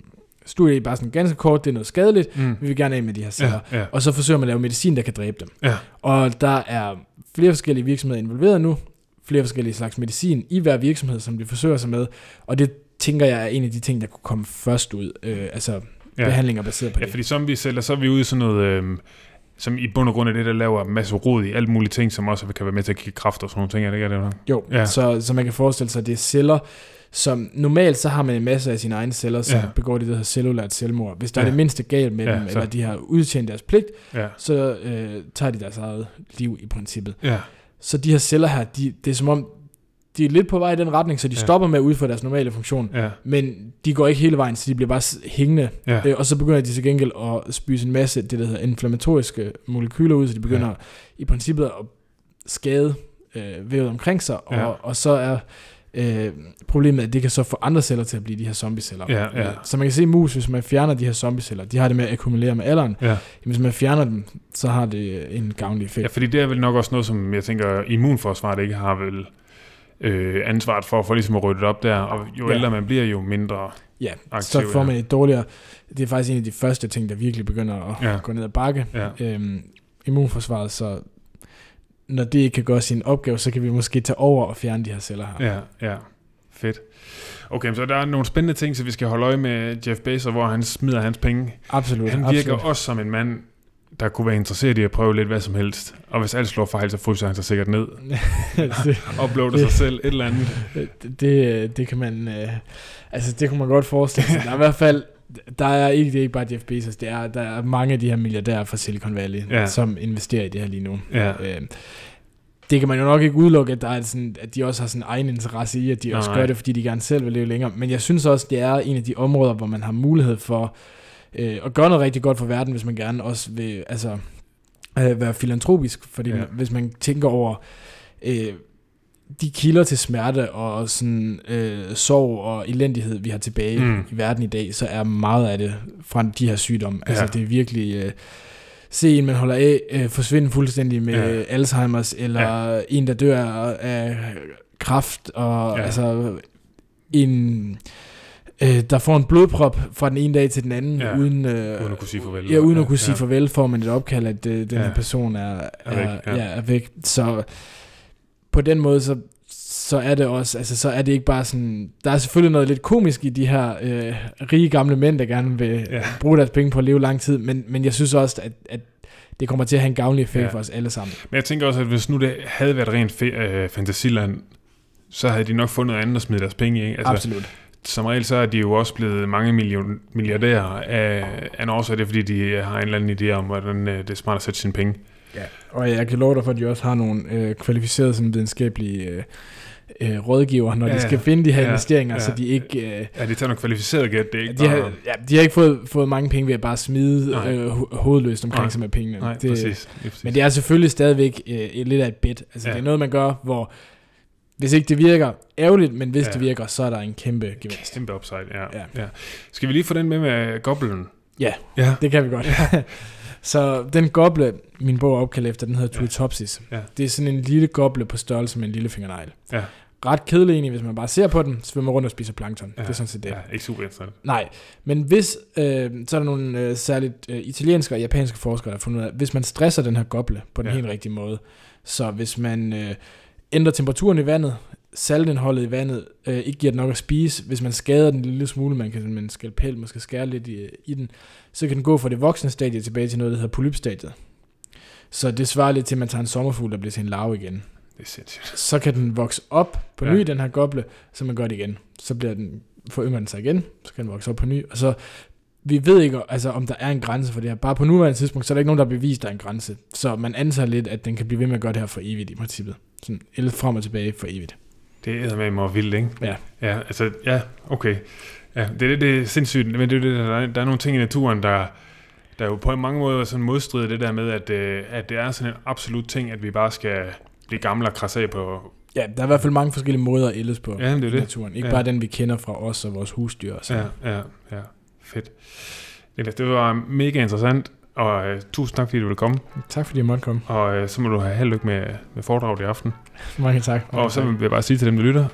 studier i bare sådan ganske kort, det er noget skadeligt. Mm. Vi vil gerne af med de her celler. Ja, ja. Og så forsøger man at lave medicin, der kan dræbe dem. Ja. Og der er flere forskellige virksomheder involveret nu. Flere forskellige slags medicin i hver virksomhed, som de forsøger sig med. Og det tænker jeg er en af de ting, der kunne komme først ud. Øh, altså Ja. ja. behandlinger baseret på Ja, det. fordi som vi sælger, så er vi ude i sådan noget, øhm, som i bund og grund er det, der laver en masse rod i alle mulige ting, som også kan være med til at give kraft og sådan nogle ting. Er det ikke er det? Jo, Ja. så, så man kan forestille sig, at det er celler, som normalt så har man en masse af sine egne celler, som Ja. begår det, der hedder cellulært selvmord. Hvis der Ja. er det mindste galt med ja, dem, så- eller de har udtjent deres pligt, Ja. så øh, tager de deres eget liv i princippet. Ja. Så de her celler her, de, det er som om, de er lidt på vej i den retning, så de Ja. stopper med at udføre deres normale funktion. Ja. Men de går ikke hele vejen, så de bliver bare hængende. Ja. Øh, og så begynder de til gengæld at spyse en masse, det der hedder inflammatoriske molekyler ud, så de begynder Ja. i princippet at skade øh, vævet omkring sig. Ja. Og, og så er øh, problemet, at det kan så få andre celler til at blive de her zombieceller. Ja, ja. Øh, Så man kan se mus, hvis man fjerner de her zombieceller, de har det med at akkumulere med alderen. Ja. Hvis man fjerner dem, så har det en gavnlig effekt. ja, fordi det er vel nok også noget, som jeg tænker, immunforsvaret ikke har vel øh, ansvaret for, for ligesom at rydde op der. Og jo Ja. ældre man bliver, jo mindre Ja, aktiv. så får man et dårligere... Det er faktisk en af de første ting, der virkelig begynder at ja. gå ned ad bakke. Ja. Øhm, immunforsvaret, så når det ikke kan gøre sin opgave, så kan vi måske tage over og fjerne de her celler her. Ja, ja. Fedt. Okay, så der er nogle spændende ting, så vi skal holde øje med Jeff Bezos, hvor han smider hans penge. Absolut. Han virker absolut. også som en mand, der kunne være interesseret i at prøve lidt hvad som helst. Og hvis alt slår fejl, så fryser han sig sikkert ned. Uploader sig selv et eller andet. det, det, det kan man... Øh, altså, det kunne man godt forestille sig. Der er i hvert fald... Der er ikke, det er ikke bare Jeff Bezos, det er, der er mange af de her milliardærer fra Silicon Valley, Ja. som investerer i det her lige nu. Ja. Øh, det kan man jo nok ikke udelukke, at, der er sådan, at de også har sådan egen interesse i, at de Nej, også gør det, fordi de gerne selv vil leve længere. Men jeg synes også, det er en af de områder, hvor man har mulighed for øh, at gøre noget rigtig godt for verden, hvis man gerne også vil altså, øh, være filantropisk. Fordi Ja. hvis man tænker over øh, de kilder til smerte og sådan, øh, sorg og elendighed, vi har tilbage Mm. i verden i dag, så er meget af det fra de her sygdomme. Altså Ja. det er virkelig... Øh, se en, man holder af, øh, forsvinde fuldstændig med Ja. Alzheimers, eller ja. en, der dør af kræft, og ja. altså en, øh, der får en blodprop fra den ene dag til den anden, Ja. uden, øh, Uden at kunne sige farvel. Ja, uden at kunne Ja. sige farvel, får man et opkald, at øh, den Ja. her person er, Er er, væk, ja. ja. Er væk. Så på den måde, så, så er det også, altså så er det ikke bare sådan, der er selvfølgelig noget lidt komisk i de her øh, rige gamle mænd, der gerne vil Ja. bruge deres penge på at leve lang tid, men, men jeg synes også, at, at det kommer til at have en gavnlig effekt Ja. for os alle sammen. Men jeg tænker også, at hvis nu det havde været rent fe- øh, fantasiland, så havde de nok fundet andet at smide deres penge i. Altså, Absolut. Som regel så er de jo også blevet mange million, milliardærer af, af en årsag, det er fordi, de har en eller anden idé om, hvordan øh, det er smart at sætte sine penge. Ja. Og jeg kan love dig for, at de også har nogle øh, kvalificerede sådan, videnskabelige øh, øh, rådgiver, når Ja, de skal finde de her ja, investeringer, ja. så de ikke... Øh, Ja, de tager noget kvalificeret gæt, det er ikke de, bare... har, ja, de har ikke fået, fået mange penge ved at bare smide Nej. øh, ho- hovedløst omkring Nej. sig med pengene. Nej, det, præcis. Det præcis. Men det er selvfølgelig stadigvæk øh, et, lidt af et bet. Altså, ja. Det er noget, man gør, hvor hvis ikke det virker, ærgerligt, men hvis Ja. det virker, så er der en kæmpe gevinst. Kæmpe upside, ja. ja. Ja. Skal vi lige få den med med goblinen? Ja. Ja. Det kan vi godt. så den goble, min bog er opkaldt efter, den hedder Ja. Tuitopsis. Ja. Det er sådan en lille goble på størrelse med en lille fingernegl. Ja. ret kedelig egentlig, hvis man bare ser på den, svømmer rundt og spiser plankton. Ja, det er sådan set det. Ja, ikke super interessant. Nej, men hvis, øh, så er der nogle øh, særligt øh, italienske og japanske forskere, der har fundet ud af, hvis man stresser den her goble på den ja. helt rigtige måde, så hvis man øh, ændrer temperaturen i vandet, saltindholdet i vandet, øh, ikke giver den nok at spise, hvis man skader den en lille smule, man kan med en skalpel måske skære lidt i, i den, så kan den gå fra det voksne stadie tilbage til noget, der hedder polypstadiet. Så det svarer lidt til, at man tager en sommerfugl, der bliver til en larve igen. Det er sindssygt. Så kan den vokse op på Ja. ny, den her goble, så man gør det igen. Så bliver den, forynger den sig igen, så kan den vokse op på ny, og så vi ved ikke, altså, om der er en grænse for det her. Bare på nuværende tidspunkt, så er der ikke nogen, der har bevist, der er en grænse. Så man antager lidt, at den kan blive ved med at gøre det her for evigt i princippet. Sådan el frem og tilbage for evigt. Det er med mig vildt, ikke? Ja. Ja, altså, ja, okay. Ja, det, det, det er sindssygt, men det, er det, der, er, der er nogle ting i naturen, der, der er jo på mange måder sådan modstrider det der med, at, øh, at det er sådan en absolut ting, at vi bare skal blive gamle og krasse af på... Ja, der er i hvert fald mange forskellige måder at ældes på Ja, det er det. naturen. Ikke Ja. bare den, vi kender fra os og vores husdyr. Og sådan. Ja, ja, ja. Fedt. Niklas, det var mega interessant, og øh, tusind tak, fordi du ville komme. Tak fordi jeg måtte komme. Og øh, så må du have held og lykke med, med foredraget i aften. Mange tak. Mange Og så tak. vil jeg bare sige til dem, der lytter,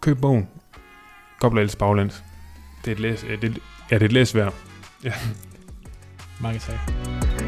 køb bogen. Gobler baglæns. Det er et læs, øh, det, ja, det er et læsværd. Mange tak.